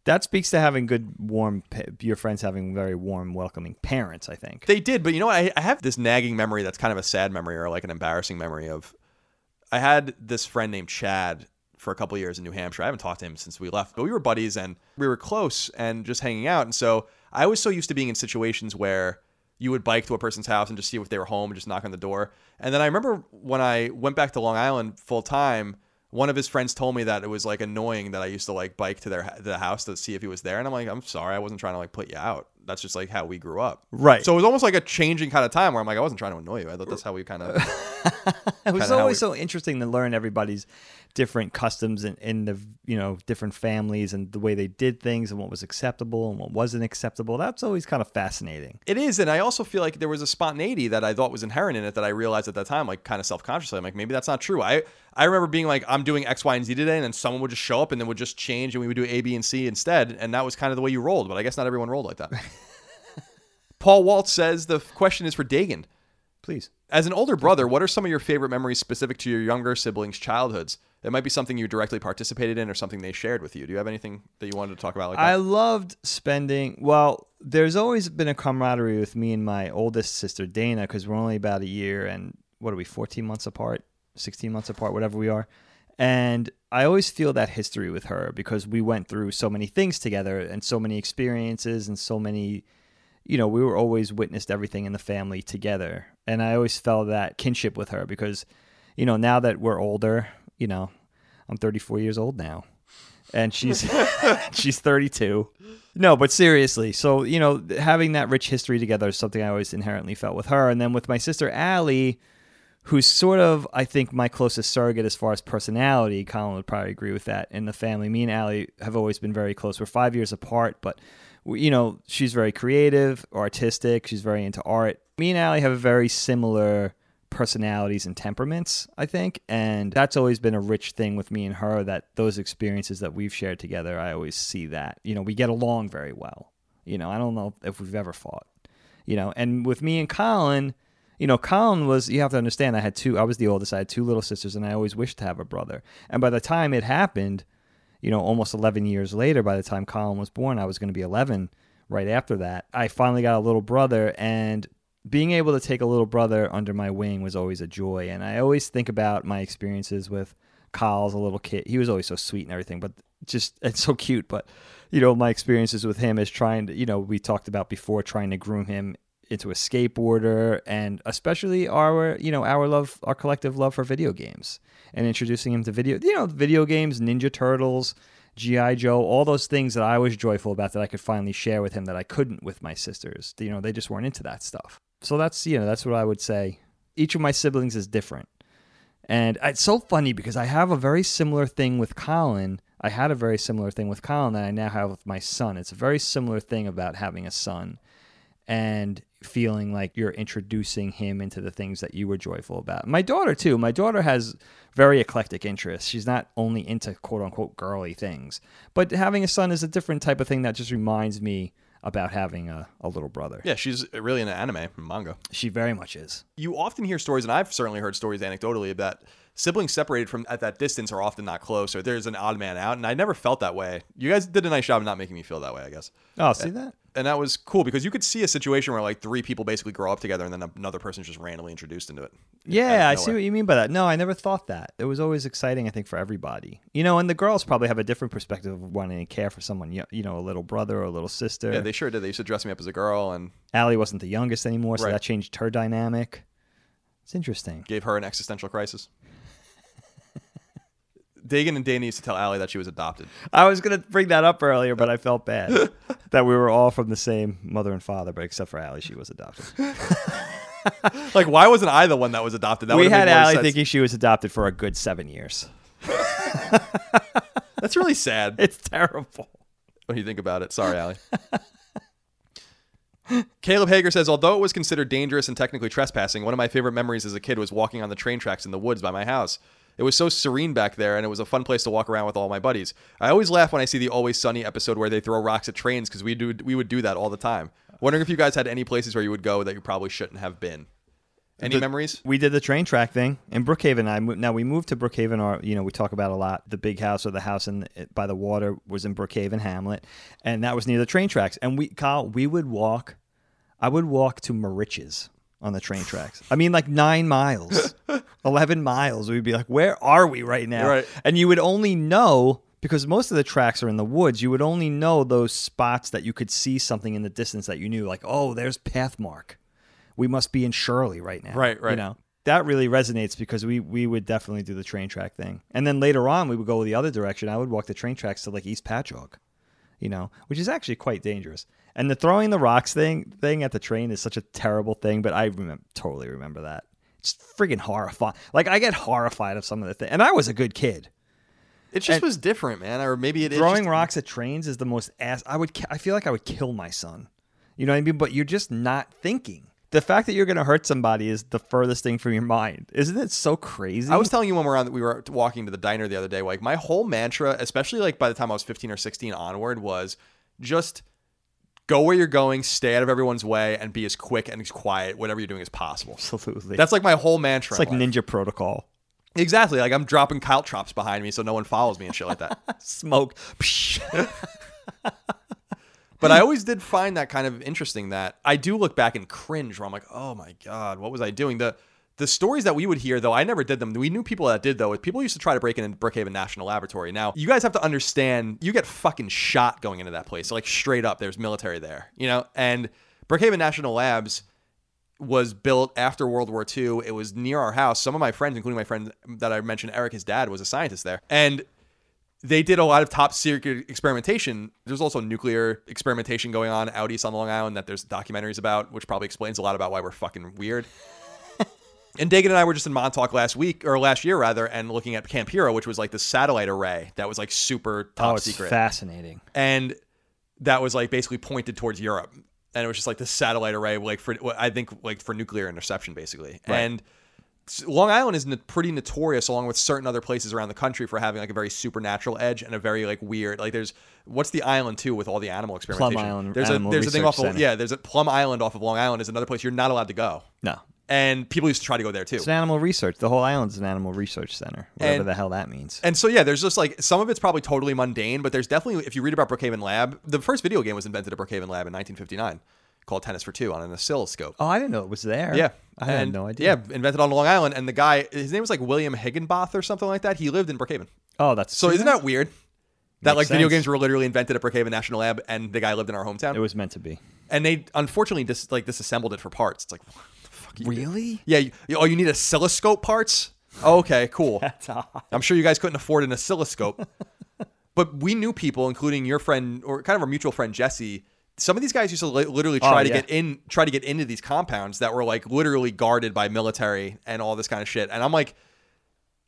That speaks to having good, warm, your friends having very warm, welcoming parents, I think. they did, but you know what? I, I have this nagging memory that's kind of a sad memory or like an embarrassing memory of. I had this friend named Chad for a couple of years in New Hampshire. I haven't talked to him since we left, but we were buddies and we were close and just hanging out. And so I was so used to being in situations where you would bike to a person's house and just see if they were home and just knock on the door. And then I remember when I went back to Long Island full time, one of his friends told me that it was like annoying that I used to like bike to their the house to see if he was there. And I'm like, I'm sorry, I wasn't trying to like put you out. That's just like how we grew up. Right. So it was almost like a changing kind of time where I'm like, I wasn't trying to annoy you. I thought that's how we kind of. It was always we- so interesting to learn everybody's different customs and in the you know different families and the way they did things and what was acceptable and what wasn't acceptable. That's always kind of fascinating. It is, and I also feel like there was a spontaneity that I thought was inherent in it that I realized at that time, like kind of self consciously. I'm like, maybe that's not true. I I remember being like, I'm doing X, Y, and Z today, and then someone would just show up and then would just change, and we would do A, B, and C instead, and that was kind of the way you rolled. But I guess not everyone rolled like that. Paul Waltz says the question is for Dagan. Please. As an older brother, what are some of your favorite memories specific to your younger siblings' childhoods? It might be something you directly participated in or something they shared with you. Do you have anything that you wanted to talk about like that? I loved spending. Well, there's always been a camaraderie with me and my oldest sister Dana because we're only about a year and what are we, 14 months apart, 16 months apart, whatever we are. And I always feel that history with her because we went through so many things together and so many experiences and so many, you know, we were always witnessed everything in the family together. And I always felt that kinship with her because, you know, now that we're older, you know, I'm 34 years old now and she's she's 32. No, but seriously, so you know, having that rich history together is something I always inherently felt with her, and then with my sister Allie, who's sort of I think my closest surrogate as far as personality. Colin would probably agree with that. In the family, me and Allie have always been very close. We're five years apart, but we- you know, she's very creative, artistic. She's very into art. Me and Allie have a very similar personalities and temperaments, I think. And that's always been a rich thing with me and her that those experiences that we've shared together, I always see that. You know, we get along very well. You know, I don't know if we've ever fought. You know, and with me and Colin, you know, Colin was, you have to understand, I had two, I was the oldest, I had two little sisters, and I always wished to have a brother. And by the time it happened, you know, almost 11 years later, by the time Colin was born, I was going to be 11 right after that. I finally got a little brother, and being able to take a little brother under my wing was always a joy. And I always think about my experiences with Kyle as a little kid. He was always so sweet and everything, but just it's so cute. But you know, my experiences with him is trying to, you know, we talked about before trying to groom him into a skateboarder and especially our, you know, our love, our collective love for video games and introducing him to video, you know, video games, Ninja Turtles, GI Joe, all those things that I was joyful about that I could finally share with him that I couldn't with my sisters. You know, they just weren't into that stuff. So that's, you know, that's what I would say. Each of my siblings is different. And it's so funny because I have a very similar thing with Colin. I had a very similar thing with Colin that I now have with my son. It's a very similar thing about having a son. And feeling like you're introducing him into the things that you were joyful about. My daughter too. My daughter has very eclectic interests. She's not only into quote unquote girly things, but having a son is a different type of thing that just reminds me about having a, a little brother. Yeah, she's really into anime and manga. She very much is. You often hear stories, and I've certainly heard stories anecdotally about siblings separated from at that distance are often not close, or there's an odd man out. And I never felt that way. You guys did a nice job of not making me feel that way, I guess. Oh, see that? And that was cool because you could see a situation where like three people basically grow up together, and then another person's just randomly introduced into it. Yeah, I see what you mean by that. No, I never thought that. It was always exciting, I think, for everybody. You know, and the girls probably have a different perspective of wanting to care for someone, you you know, a little brother or a little sister. Yeah, they sure did. They used to dress me up as a girl and Allie wasn't the youngest anymore, so Right. that changed her dynamic. It's interesting. gave her an existential crisis. Dagan and Dana used to tell Allie that she was adopted. I was going to bring that up earlier, but I felt bad that we were all from the same mother and father, but except for Allie, she was adopted. Like, why wasn't I the one that was adopted? That we had Allie sense. thinking she was adopted for a good seven years. That's really sad It's terrible. when you think about it. Sorry, Allie. Caleb Hager says, although it was considered dangerous and technically trespassing, one of my favorite memories as a kid was walking on the train tracks in the woods by my house. It was so serene back there, and it was a fun place to walk around with all my buddies. I always laugh when I see the Always Sunny episode where they throw rocks at trains because we do we would do that all the time. Wondering if you guys had any places where you would go that you probably shouldn't have been. Any The- memories? We did the train track thing in Brookhaven. I now we moved to Brookhaven. Or you know, we talk about a lot. The big house or the house in by the water was in Brookhaven Hamlet, and that was near the train tracks. And we, Kyle, we would walk. I would walk to Moriches on the train tracks. I mean, like nine miles, eleven miles. We'd be like, "Where are we right now?" Right. And you would only know because most of the tracks are in the woods. You would only know those spots that you could see something in the distance that you knew, like, "Oh, there's Pathmark." We must be in Shirley right now. Right, right. You know, that really resonates because we we would definitely do the train track thing. And then later on, we would go the other direction. I would walk the train tracks to like East Patchogue, you know, which is actually quite dangerous. And the throwing the rocks thing thing at the train is such a terrible thing, but I remember totally remember that. It's freaking horrifying. Like I get horrified of some of the things, and I was a good kid. It just and- was different, man. Or maybe it is Throwing just- rocks at trains is the most ass. I would. I feel like I would kill my son. You know what I mean? But you're just not thinking. The fact that you're going to hurt somebody is the furthest thing from your mind. Isn't it so crazy? I was telling you when we were on, we were walking to the diner the other day. Like my whole mantra, especially like by the time I was 15 or 16 onward, was just go where you're going, stay out of everyone's way, and be as quick and as quiet, whatever you're doing, as possible. absolutely. That's like my whole mantra. it's like life. Ninja Protocol. exactly. Like I'm dropping caltrops behind me so no one follows me and shit like that. Smoke. But I always did find that kind of interesting. That I do look back and cringe. Where I'm like, oh my god, what was I doing? The the stories that we would hear, though, I never did them. We knew people that did, though. People used to try to break into Brookhaven National Laboratory. Now, you guys have to understand, you get fucking shot going into that place. like, straight up, there's military there, you know? And Brookhaven National Labs was built after World War II. It was near our house. Some of my friends, including my friend that I mentioned, Eric, his dad, was a scientist there. And they did a lot of top secret experimentation. There's also nuclear experimentation going on out east on Long Island that there's documentaries about, which probably explains a lot about why we're fucking weird. And Dagan and I were just in Montauk last week, or last year rather, and looking at Camp Hero, which was like the satellite array that was like super top oh, it's secret fascinating. and that was like basically pointed towards Europe, and it was just like the satellite array, like for I think like for nuclear interception, basically. And Long Island is pretty notorious, along with certain other places around the country, for having like a very supernatural edge and a very like weird. Like there's what's the island too with all the animal experimentation. Plum Island There's a there's a thing off of yeah. There's a Plum Island off of Long Island is another place you're not allowed to go, No. And people used to try to go there too. It's an animal research. The whole island's an animal research center, whatever And- the hell that means. And so yeah, there's just like some of it's probably totally mundane, but there's definitely if you read about Brookhaven Lab, the first video game was invented at Brookhaven Lab in 1959, called Tennis for Two on an oscilloscope. oh, I didn't know it was there. Yeah, I had no idea. Yeah, invented on Long Island, and the guy, his name was like William Higginbotham or something like that. He lived in Brookhaven. Oh, that's So isn't that weird? That Makes like video games were literally invented at Brookhaven National Lab, and the guy lived in our hometown. It was meant to be. and they unfortunately dis- like disassembled it for parts. It's like, what the fuck? You Really? Yeah. You, you- oh, you need oscilloscope parts? Oh, okay, cool. That's odd. I'm sure you guys couldn't afford an oscilloscope. but we knew people, including your friend or kind of our mutual friend Jesse. Some of these guys used to li- literally oh, try Oh, to yeah. get in, try to get into these compounds that were like literally guarded by military and all this kind of shit. And I'm like,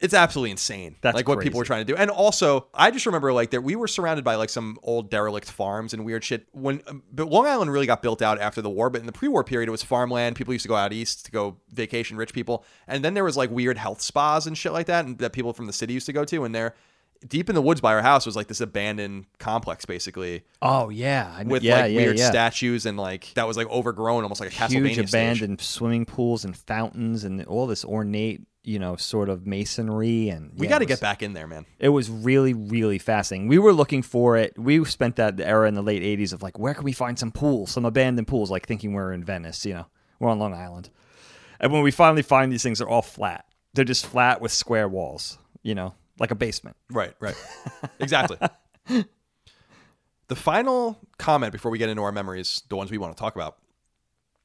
it's absolutely insane. That's like what people were trying to do. And also, I just remember like that we were surrounded by like some old derelict farms and weird shit. When but Long Island really got built out after the war, but in the pre-war period, it was farmland. People used to go out east to go vacation, rich people, and then there was like weird health spas and shit like that, and that people from the city used to go to. And there, deep in the woods by our house, was like this abandoned complex, basically Oh yeah, I- with yeah, like yeah, weird yeah. statues and like that was like overgrown, almost like a Castlevania huge stage. abandoned swimming pools and fountains and all this ornate, you know, sort of masonry and We yeah, got to get back in there, man. It was really, really fascinating. We were looking for it. We spent that era in the late '80s of like, where can we find some pools, some abandoned pools, like thinking we're in Venice. You know, we're on Long Island, and when we finally find these things, they're all flat. They're just flat with square walls. You know, like a basement. Right, right. exactly. The final comment before we get into our memories, the ones we want to talk about.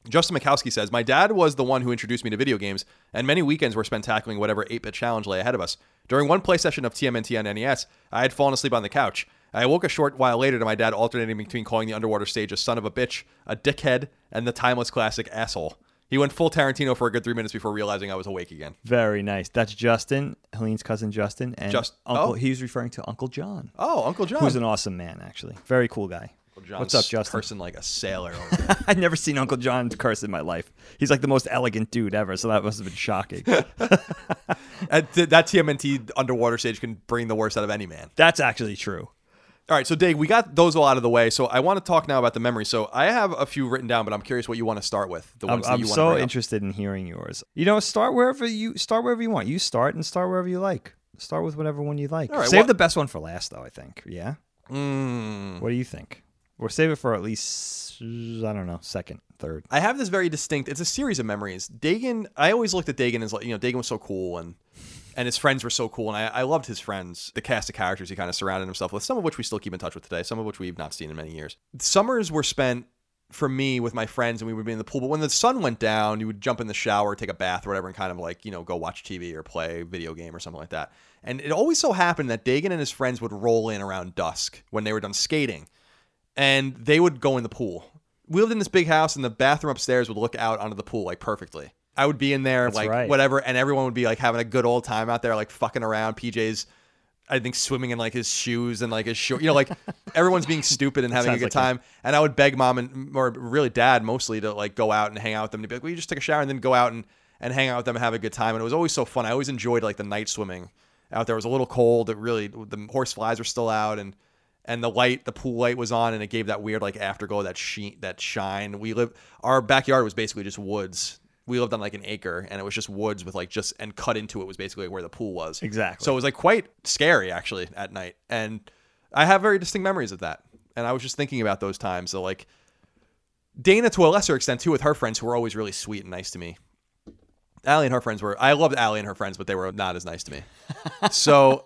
Justin Mikowski says, My dad was the one who introduced me to video games, and many weekends were spent tackling whatever 8 bit challenge lay ahead of us. During one play session of TMNT on NES, I had fallen asleep on the couch. I woke a short while later to my dad alternating between calling the underwater stage a son of a bitch, a dickhead, and the timeless classic asshole. He went full Tarantino for a good three minutes before realizing I was awake again. Very nice. That's Justin, Helene's cousin Justin, and Just- Uncle. oh. He was referring to Uncle John, Oh, Uncle John. who's an awesome man, actually. Very cool guy. John's What's up, Justin? Cursing like a sailor. I've never seen Uncle John curse in my life. He's like the most elegant dude ever, so that must have been shocking. That that TMNT underwater stage can bring the worst out of any man. That's actually true. All right, so Dave, we got those all out of the way. So I want to talk now about the memory. So I have a few written down, but I'm curious what you want to start with. The I'm, ones that I'm you want to so up. interested in hearing yours. You know, start wherever you start wherever you want. You start and start wherever you like. Start with whatever one you like. All right, save well- the best one for last, though. I think. Yeah. Mm. What do you think? Or save it for at least I don't know, second, third. I have this very distinct. It's a series of memories. Dagan. I always looked at Dagan as like you know Dagan was so cool and and his friends were so cool and I, I loved his friends. The cast of characters he kind of surrounded himself with. Some of which we still keep in touch with today. Some of which we've not seen in many years. Summers were spent for me with my friends and we would be in the pool. But when the sun went down, you would jump in the shower, take a bath or whatever, and kind of like, you know, go watch TV or play video game or something like that. And it always so happened that Dagan and his friends would roll in around dusk when they were done skating and they would go in the pool. We lived in this big house and the bathroom upstairs would look out onto the pool like perfectly. I would be in there That's like right. whatever and everyone would be like having a good old time out there like fucking around. PJ's I think swimming in like his shoes and like his short, you know, like everyone's being stupid and having a good like time. And I would beg mom and or really dad mostly to like go out and hang out with them to be like, well, you just take a shower and then go out and, and hang out with them and have a good time. And it was always so fun. I always enjoyed like the night swimming out there. It was a little cold. It really the horse flies were still out and and the light, the pool light was on, and it gave that weird like afterglow, that sheen, that shine. We live, our backyard was basically just woods. We lived on like an acre, and it was just woods with like just and cut into it was basically where the pool was. Exactly. So it was like quite scary actually at night, and I have very distinct memories of that. And I was just thinking about those times. So like Dana to a lesser extent too, with her friends who were always really sweet and nice to me. Allie and her friends were. I loved Allie and her friends, but they were not as nice to me. So,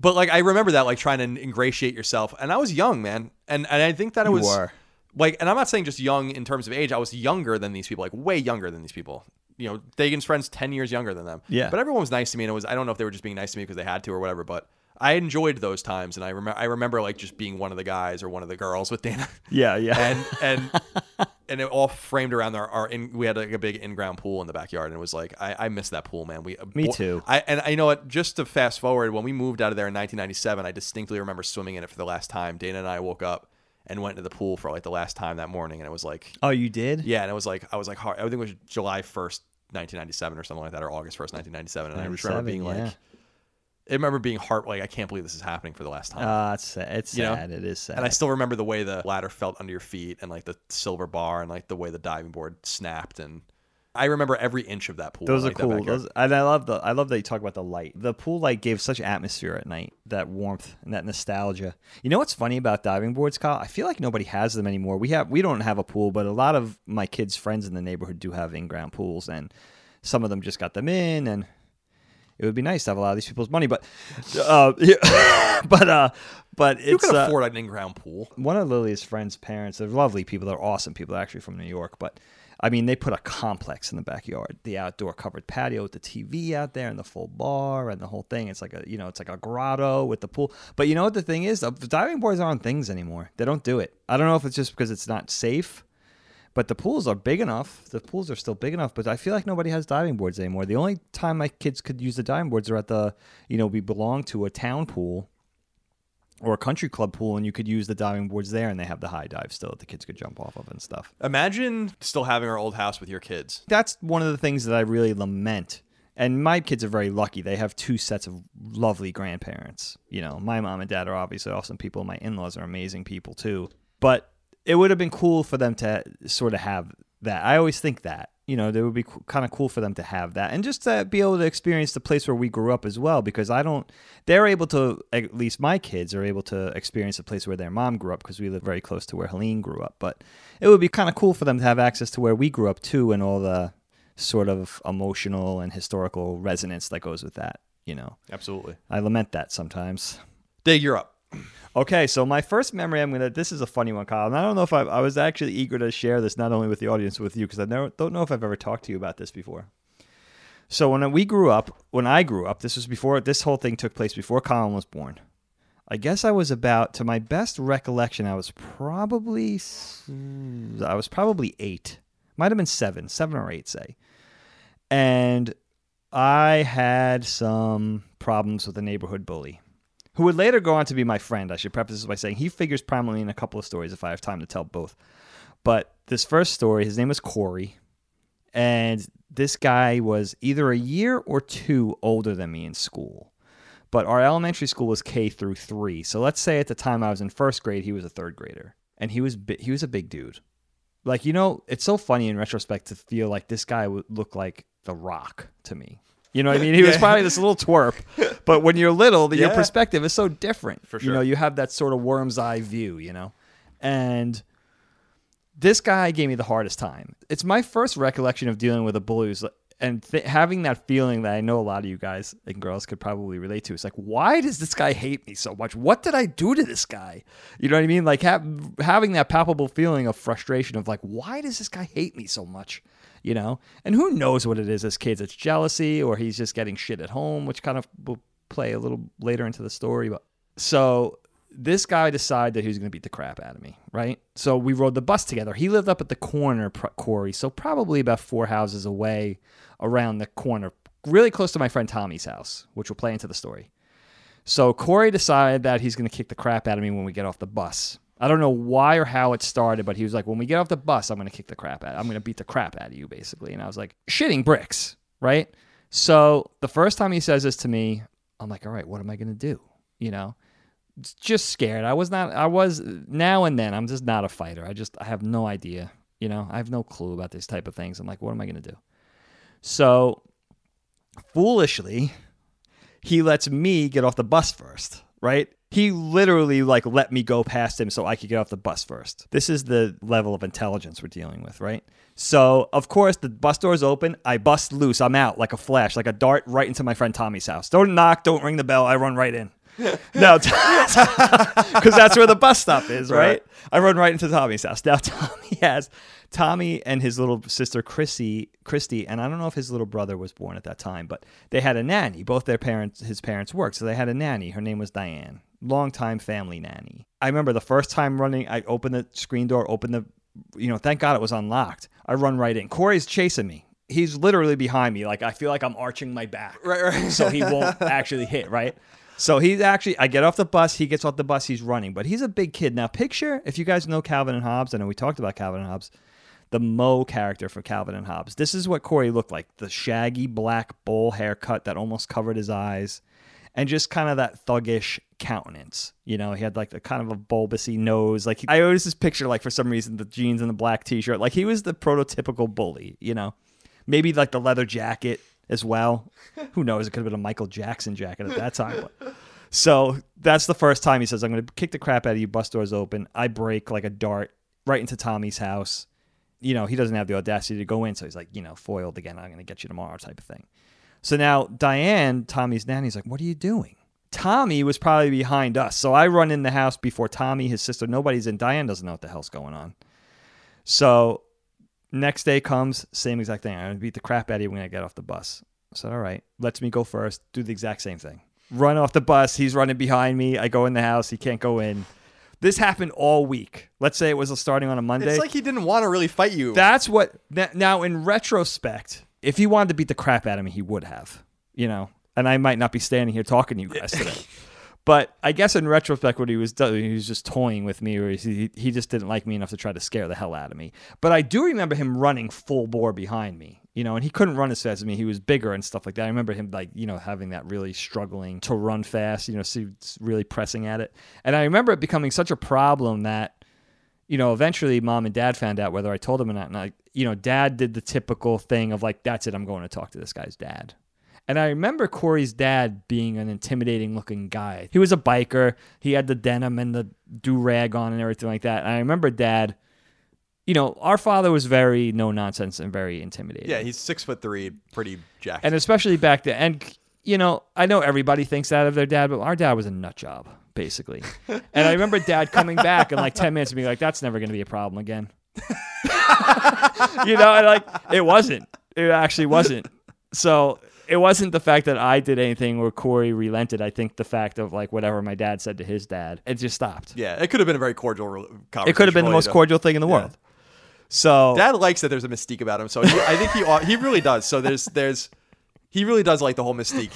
but like I remember that, like trying to ingratiate yourself, and I was young, man, and and I think that it You was were. like, and I'm not saying just young in terms of age. I was younger than these people, like way younger than these people. You know, Dagan's friends ten years younger than them. Yeah. but everyone was nice to me, and it was I don't know if they were just being nice to me because they had to or whatever, but. I enjoyed those times, and I remember. I remember like just being one of the guys or one of the girls with Dana Yeah, yeah. and and and it all framed around our, our in, we had like a big in-ground pool in the backyard and it was like I, I miss that pool man we uh, Me too. I and I know what just to fast forward when we moved out of there in 1997 I distinctly remember swimming in it for the last time Dana and I woke up and went to the pool for like the last time that morning and it was like oh, you did? yeah and it was like I was like hard, I think it was July 1st 1997 or something like that or August 1st 1997 and I just remember being yeah. like I remember being heart like I can't believe this is happening for the last time Uh, it's sad. It's You know? sad. It is sad. and I still remember the way the ladder felt under your feet and like the silver bar and like the way the diving board snapped and I remember every inch of that pool. Those are cool. Those, and I love the I love that you talk about the light. The pool light gave such atmosphere at night, that warmth and that nostalgia. You know what's funny about diving boards, Kyle? I feel like nobody has them anymore. We have we don't have a pool, but a lot of my kids' friends in the neighborhood do have in-ground pools, and some of them just got them in, and it would be nice to have a lot of these people's money, but uh, yeah, but uh, but you it's can uh, afford an in-ground pool. one of Lily's friends' parents, they're lovely people. They're awesome people. They're actually from New York, but I mean, they put a complex in the backyard, the outdoor covered patio with the TV out there and the full bar and the whole thing. It's like a, you know, it's like a grotto with the pool. But you know what the thing is? The diving boards aren't things anymore. They don't do it. I don't know if it's just because it's not safe, But the pools are big enough. The pools are still big enough, but I feel like nobody has diving boards anymore. The only time my kids could use the diving boards are at the, you know, we belong to a town pool or a country club pool, and you could use the diving boards there, and they have the high dive still that the kids could jump off of and stuff. Imagine still having our old house with your kids. That's one of the things that I really lament. And my kids are very lucky. They have two sets of lovely grandparents. You know, my mom and dad are obviously awesome people. My in laws are amazing people too. But it would have been cool for them to sort of have that. I always think that you know, it would be kind of cool for them to have that and just to be able to experience the place where we grew up as well. Because I don't, they're able to, at least my kids are able to experience the place where their mom grew up because we live very close to where Helene grew up. But it would be kind of cool for them to have access to where we grew up too and all the sort of emotional and historical resonance that goes with that, you know. Absolutely. I lament that sometimes. Dig, you're up. Okay, so my first memory, I'm gonna. This is a funny one, Kyle. And I don't know if I, I was actually eager to share this, not only with the audience, with you, because I never don't know if I've ever talked to you about this before. So when we grew up, when I grew up, this was before this whole thing took place before Colin was born. I guess I was about, to my best recollection, I was probably, I was probably eight, might have been seven, seven or eight, say, and I had some problems with a neighborhood bully who would later go on to be my friend. I should preface this by saying he figures prominently in a couple of stories if I have time to tell both. But this first story, his name was Corey, and this guy was either a year or two older than me in school. But our elementary school was K through three, so let's say at the time I was in first grade, he was a third grader, and he was bi- he was a big dude. Like you know, it's so funny in retrospect to feel like this guy would look like The Rock to me. You know what I mean? He was probably this little twerp, but when you're little, your Yeah. perspective is so different. For sure. You know, you have that sort of worm's eye view, you know? And this guy gave me the hardest time. It's my first recollection of dealing with a bully who's- and th- having that feeling that I know a lot of you guys and girls could probably relate to. It's like, why does this guy hate me so much? What did I do to this guy? You know what I mean? Like ha- having that palpable feeling of frustration of like, why does this guy hate me so much? You know, and who knows what it is as kids? It's jealousy, or he's just getting shit at home, which kind of will play a little later into the story. But so this guy decided that he was going to beat the crap out of me, right? So we rode the bus together. He lived up at the corner, Corey, so probably about four houses away around the corner, really close to my friend Tommy's house, which will play into the story. So Corey decided that he's going to kick the crap out of me when we get off the bus. I don't know why or how it started, but he was like, when we get off the bus, I'm going to kick the crap out. I'm going to beat the crap out of you, basically. And I was like, shitting bricks, right? So the first time he says this to me, I'm like, all right, what am I going to do? You know, just scared. I was not, I was now and then, I'm just not a fighter. I just, I have no idea. You know, I have no clue about these type of things. I'm like, what am I going to do? So foolishly, he lets me get off the bus first, right? He literally like let me go past him so I could get off the bus first. This is the level of intelligence we're dealing with, right? So, of course, the bus doors open. I bust loose. I'm out like a flash, like a dart right into my friend Tommy's house. Don't knock, don't ring the bell. I run right in. No, because that's where the bus stop is, right? Right. I run right into Tommy's house. Now Tommy has Tommy and his little sister Chrissy, Christy, and I don't know if his little brother was born at that time, but they had a nanny. Both their parents, his parents worked, so they had a nanny. Her name was Diane, longtime family nanny. I remember the first time running, I opened the screen door, opened the, you know, thank God it was unlocked. I run right in. Corey's chasing me. He's literally behind me. Like I feel like I'm arching my back Right, right. so he won't actually hit, right? So he's actually, I get off the bus, he gets off the bus, he's running, but he's a big kid. Now, picture if you guys know Calvin and Hobbes, I know we talked about Calvin and Hobbes, the Moe character for Calvin and Hobbes. This is what Corey looked like the shaggy black bowl haircut that almost covered his eyes, and just kind of that thuggish countenance. You know, he had like a kind of a bulbousy nose. Like, I always just picture, like, for some reason, the jeans and the black t shirt. Like, he was the prototypical bully, you know? Maybe like the leather jacket as well. Who knows? It could have been a Michael Jackson jacket at that time. But. So that's the first time he says, I'm going to kick the crap out of you. Bus doors open. I break like a dart right into Tommy's house. You know, he doesn't have the audacity to go in. So he's like, you know, foiled again. I'm going to get you tomorrow type of thing. So now Diane, Tommy's nanny's like, what are you doing? Tommy was probably behind us. So I run in the house before Tommy, his sister, nobody's in. Diane doesn't know what the hell's going on. So next day comes, same exact thing. I'm going to beat the crap out of you when I get off the bus. I said, all right, lets me go first, do the exact same thing. Run off the bus. He's running behind me. I go in the house. He can't go in. This happened all week. Let's say it was starting on a Monday. It's like he didn't want to really fight you. That's what. Now, in retrospect, if he wanted to beat the crap out of me, he would have. You know, and I might not be standing here talking to you guys today. But I guess in retrospect, what he was doing, he was just toying with me, or he, he just didn't like me enough to try to scare the hell out of me. But I do remember him running full bore behind me, you know, and he couldn't run as fast as me. He was bigger and stuff like that. I remember him like, you know, having that really struggling to run fast, you know, so really pressing at it. And I remember it becoming such a problem that you know, eventually mom and dad found out whether I told them or not. And I, you know, dad did the typical thing of like, that's it, I'm going to talk to this guy's dad. And I remember Corey's dad being an intimidating looking guy. He was a biker. He had the denim and the do rag on and everything like that. And I remember dad, you know, our father was very no nonsense and very intimidating. yeah, he's six foot three, pretty jacked. And especially back then. And, you know, I know everybody thinks that of their dad, but our dad was a nut job, basically. and I remember dad coming back in like 10 minutes and being like, that's never going to be a problem again. you know, and like, it wasn't. It actually wasn't. So it wasn't the fact that I did anything or Corey relented. I think the fact of like whatever my dad said to his dad, it just stopped. yeah, it could have been a very cordial re- conversation. It could have been the most cordial thing in the world. So Dad likes that there's a mystique about him, so he, I think he he really does. So there's there's he really does like the whole mystique.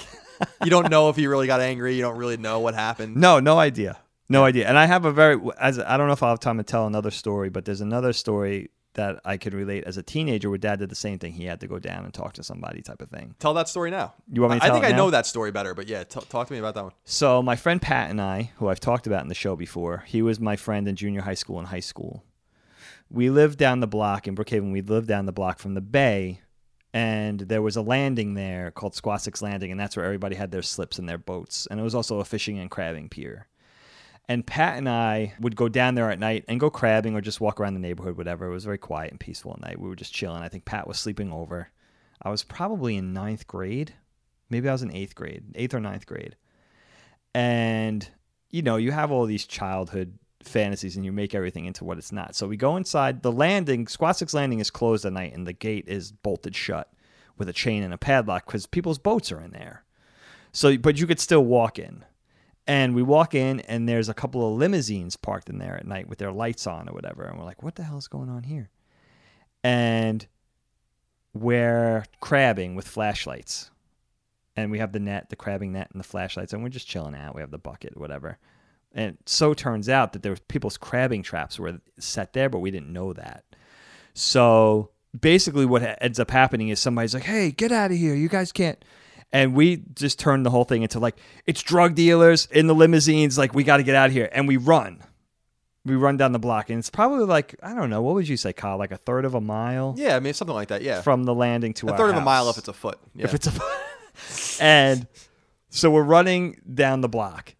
You don't know if he really got angry. You don't really know what happened. No, no idea. No idea. And I have a very as I don't know if I'll have time to tell another story, but there's another story that I could relate as a teenager where dad did the same thing. He had to go down and talk to somebody type of thing. Tell that story now. You want me to I think I now? know that story better, but yeah, t- talk to me about that one. So my friend Pat and I, who I've talked about in the show before, he was my friend in junior high school and high school. We lived down the block in Brookhaven. We lived down the block from the bay, and there was a landing there called Squassux Landing, and that's where everybody had their slips and their boats. And it was also a fishing and crabbing pier. And Pat and I would go down there at night and go crabbing or just walk around the neighborhood, whatever. It was very quiet and peaceful at night. We were just chilling. I think Pat was sleeping over. I was probably in ninth grade. Maybe I was in eighth grade, eighth or ninth grade. And, you know, you have all these childhood fantasies and you make everything into what it's not. So we go inside. The landing, Squassux Landing is closed at night and the gate is bolted shut with a chain and a padlock because people's boats are in there. So, but you could still walk in. And we walk in, and there's a couple of limousines parked in there at night with their lights on or whatever. And we're like, what the hell is going on here? And we're crabbing with flashlights. And we have the net, the crabbing net, and the flashlights, and we're just chilling out. We have the bucket, whatever. And so turns out that there was people's crabbing traps were set there, but we didn't know that. So basically, what ends up happening is somebody's like, "Hey, get out of here! You guys can't." And we just turn the whole thing into like it's drug dealers in the limousines. Like we got to get out of here, and we run. We run down the block, and it's probably like I don't know. What would you say, Kyle? Like a third of a mile Yeah, I mean something like that. Yeah, from the landing to a third of a mile if it's a foot. Yeah. if it's a and so we're running down the block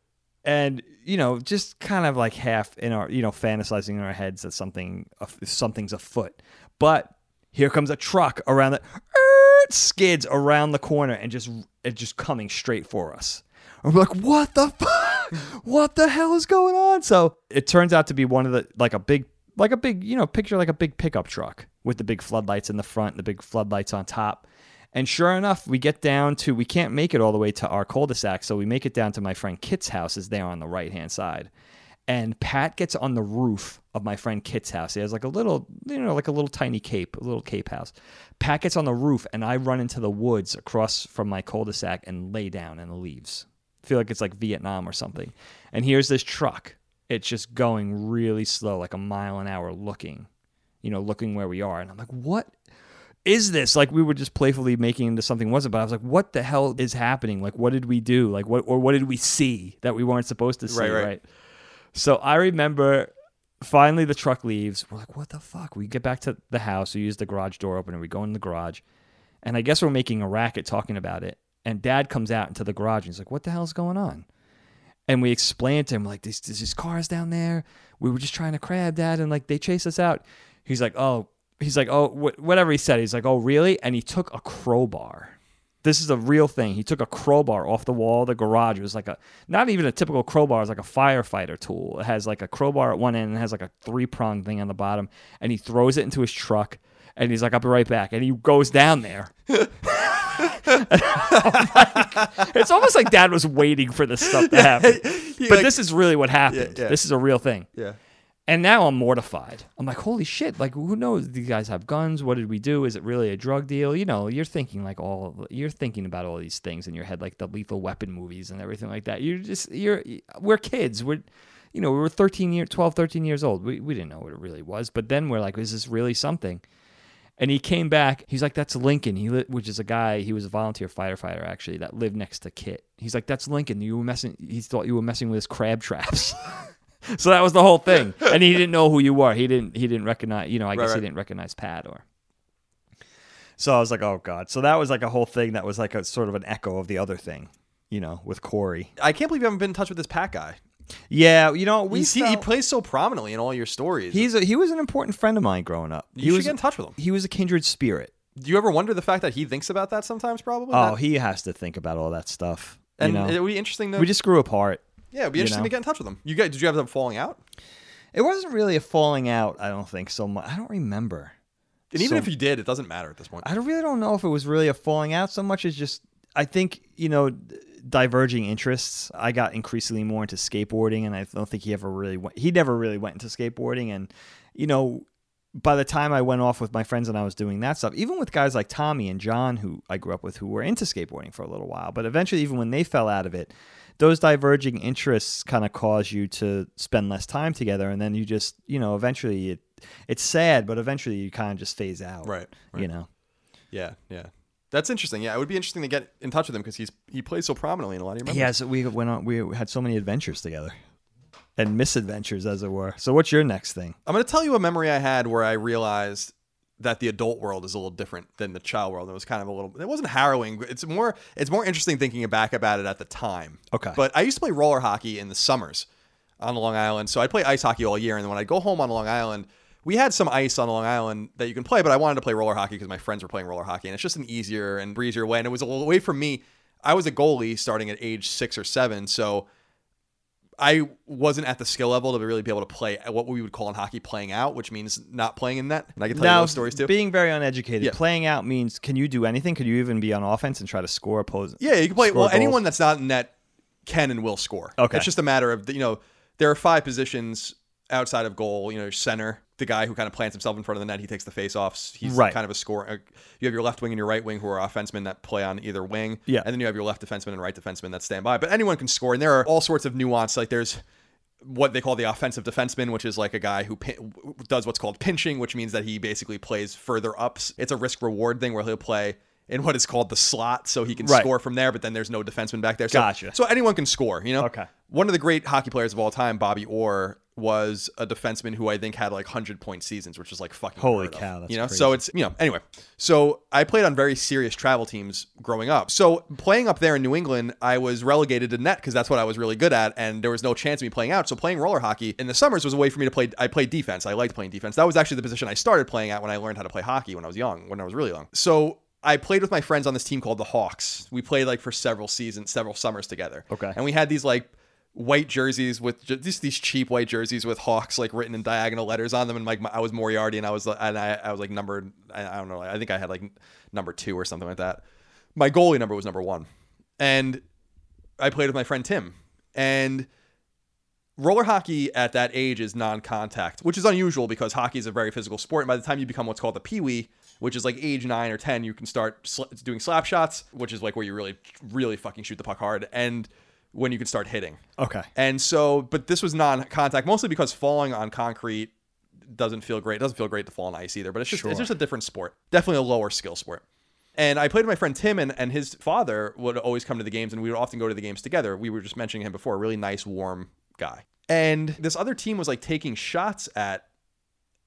and you know just kind of like half in our you know fantasizing in our heads that something something's afoot. But here comes a truck around the er, skids around the corner and just it just coming straight for us. We're like what the fuck what the hell is going on? So it turns out to be one of the like a big like a big you know picture like a big pickup truck with the big floodlights in the front and the big floodlights on top and sure enough, we get down to we can't make it all the way to our cul-de-sac, so we make it down to my friend Kit's house is there on the right-hand side. And Pat gets on the roof of my friend Kit's house. He has like a little, you know, like a little tiny cape, a little cape house. Pat gets on the roof and I run into the woods across from my cul-de-sac and lay down in the leaves. I feel like it's like Vietnam or something. And here's this truck. It's just going really slow, like a mile an hour looking, you know, looking where we are. And I'm like, what is this? Like we were just playfully making into something wasn't, but I was like, what the hell is happening? Like what did we do? Like what or what did we see that we weren't supposed to see? Right, Right. right. So I remember finally the truck leaves. We're like, what the fuck? We get back to the house, we use the garage door opener, we go in the garage, and I guess we're making a racket talking about it. And dad comes out into the garage and he's like, What the hell's going on? And we explain to him, like, there's, there's these cars down there. We were just trying to crab, dad, and like they chased us out. He's like, Oh, he's like, Oh, wh- whatever he said. He's like, Oh, really? And he took a crowbar. This is a real thing. He took a crowbar off the wall of the garage. It was like a not even a typical crowbar. It was like a firefighter tool. It has like a crowbar at one end and it has like a three prong thing on the bottom. And he throws it into his truck. And he's like, "I'll be right back." And he goes down there. it's almost like dad was waiting for this stuff to happen. But like- this is really what happened. Yeah, yeah. This is a real thing. Yeah. And now I'm mortified. I'm like, holy shit! Like, who knows? These guys have guns. What did we do? Is it really a drug deal? You know, you're thinking like all you're thinking about all these things in your head, like the Lethal Weapon movies and everything like that. You're just you're we're kids. We're you know we were 13 year 12 13 years old. We we didn't know what it really was. But then we're like, is this really something? And he came back. He's like, "That's Lincoln." He li- which is a guy. He was a volunteer firefighter actually that lived next to Kit. He's like, "That's Lincoln." You were messing. He thought you were messing with his crab traps. so that was the whole thing. And he didn't know who you were. He didn't. He didn't recognize. You know, I guess right. he didn't recognize Pat or. So I was like, "Oh God!" So that was like a whole thing. That was like a sort of an echo of the other thing. You know, with Corey. I can't believe you haven't been in touch with this Pat guy. Yeah, you know, we He's, he, he plays so prominently in all your stories. he's a, he was an important friend of mine growing up. you he should was get in touch with him. he was a kindred spirit. Do you ever wonder the fact that he thinks about that sometimes? Probably. Oh, That- he has to think about all that stuff. You and know, it would be interesting to. we just grew apart. Yeah, it'd be you interesting know. to get in touch with him. You guys, did you have them falling out? It wasn't really a falling out. I don't think so much. I don't remember. And even So- if you did, it doesn't matter at this point. I don't- really don't know if it was really a falling out so much as just I think you know diverging interests. I got increasingly more into skateboarding, and I don't think he ever really went. He never really went into skateboarding, and you know. By the time I went off with my friends and I was doing that stuff, even with guys like Tommy and John, who I grew up with, who were into skateboarding for a little while, but eventually, even when they fell out of it, those diverging interests kind of cause you to spend less time together, and then you just, you know, eventually it, it's sad, but eventually you kind of just phase out, Right, right. You know, Yeah, yeah. That's interesting. Yeah, it would be interesting to get in touch with him because he's he plays so prominently in a lot of your memories. Yeah, so we went on. We had so many adventures together, and misadventures, as it were. So, what's your next thing? I'm going to tell you a memory I had where I realized that the adult world is a little different than the child world. It was kind of a little. It wasn't harrowing. It's more. It's more interesting thinking back about it at the time. Okay. But I used to play roller hockey in the summers on Long Island. So I'd play ice hockey all year, and then when I'd go home on Long Island. We had some ice on Long Island that you can play, but I wanted to play roller hockey because my friends were playing roller hockey, and it's just an easier and breezier way. And it was a little way from me. I was a goalie starting at age six or seven, so I wasn't at the skill level to really be able to play what we would call in hockey playing out, which means not playing in net. And I can tell you those stories too. being very uneducated, Yeah. playing out means can you do anything? Could you even be on offense and try to score opposing? yeah, you can play. Well, goals? anyone that's not in net can and will score. Okay. it's just a matter of you know there are five positions outside of goal. You know, center, the guy who kind of plants himself in front of the net, he takes the face-offs. He's Right. kind of a score. uh, You have your left wing and your right wing who are offensemen that play on either wing. Yeah. and then you have your left defenseman and right defenseman that stand by. But anyone can score, and there are all sorts of nuance. Like there's what they call the offensive defenseman, which is like a guy who pin- does what's called pinching, which means that he basically plays further ups. It's a risk reward thing where he'll play in what is called the slot, so he can Right. score from there. But then there's no defenseman back there. So, Gotcha. So anyone can score. You know. Okay. One of the great hockey players of all time, Bobby Orr, was a defenseman who I think had like hundred point seasons, which is like fucking Holy of. cow, that's you know, crazy. so it's you know anyway. So I played on very serious travel teams growing up. So playing up there in New England, I was relegated to net because that's what I was really good at, and there was no chance of me playing out. So playing roller hockey in the summers was a way for me to play. I played defense. I liked playing defense. That was actually the position I started playing at when I learned how to play hockey when I was young, when I was really young. So. I played with my friends on this team called the Hawks. We played like for several seasons, several summers together. Okay. And we had these like white jerseys with just these cheap white jerseys with Hawks like written in diagonal letters on them, and like my, I was Moriarty, and I was and I, I was like numbered. I, don't know. I think I had like number two or something like that. My goalie number was number one, and I played with my friend Tim, and roller hockey at that age is non-contact, which is unusual because hockey is a very physical sport. And by the time you become what's called a pee-wee, which is like age nine or ten, you can start sl- doing slap shots, which is like where you really, really fucking shoot the puck hard, and when you can start hitting. Okay. And so, but this was non-contact, mostly because falling on concrete doesn't feel great. It doesn't feel great to fall on ice either. But it's just it's just a different sport. Definitely a lower skill sport. And I played with my friend Tim, and, and his father would always come to the games, and we would often go to the games together. We were just mentioning him before, a really nice, warm guy. And this other team was like taking shots at,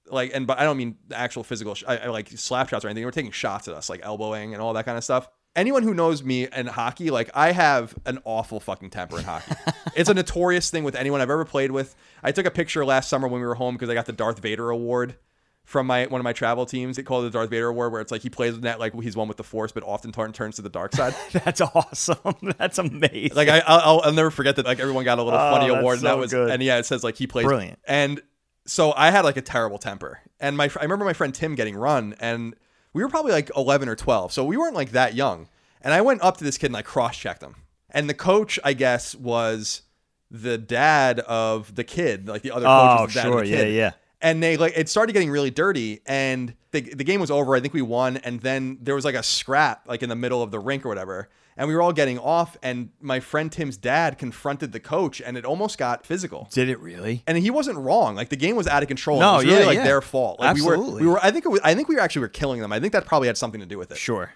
like, and but I don't mean actual physical, sh- I, I like slap shots or anything. They were taking shots at us, like elbowing and all that kind of stuff. Anyone who knows me and hockey, like I have an awful fucking temper in hockey. it's a notorious thing with anyone I've ever played with. I took a picture last summer when we were home because I got the Darth Vader award from my one of my travel teams. They call it the Darth Vader award, where it's like he plays with that like he's one with the Force, but often turn, turns to the dark side. That's awesome. That's amazing. like I, I'll, I'll never forget that. Like everyone got a little Oh, funny award, and that was good. and yeah, it says like he plays Brilliant. And so I had like a terrible temper, and my I remember my friend Tim getting run, and we were probably like eleven or twelve, so we weren't like that young. And I went up to this kid and like cross checked him. And the coach, I guess, was the dad of the kid, like the other coach Oh, was the dad sure. of the Yeah, kid. yeah. And they like it started getting really dirty, and the the game was over. I think we won, and then there was like a scrap like in the middle of the rink or whatever, and we were all getting off. And my friend Tim's dad confronted the coach, and it almost got physical. Did it really? And he wasn't wrong. Like the game was out of control. No, it was really yeah, like yeah. their fault. Like we were, we were. I think it was, I think we were actually were killing them. I think that probably had something to do with it Sure.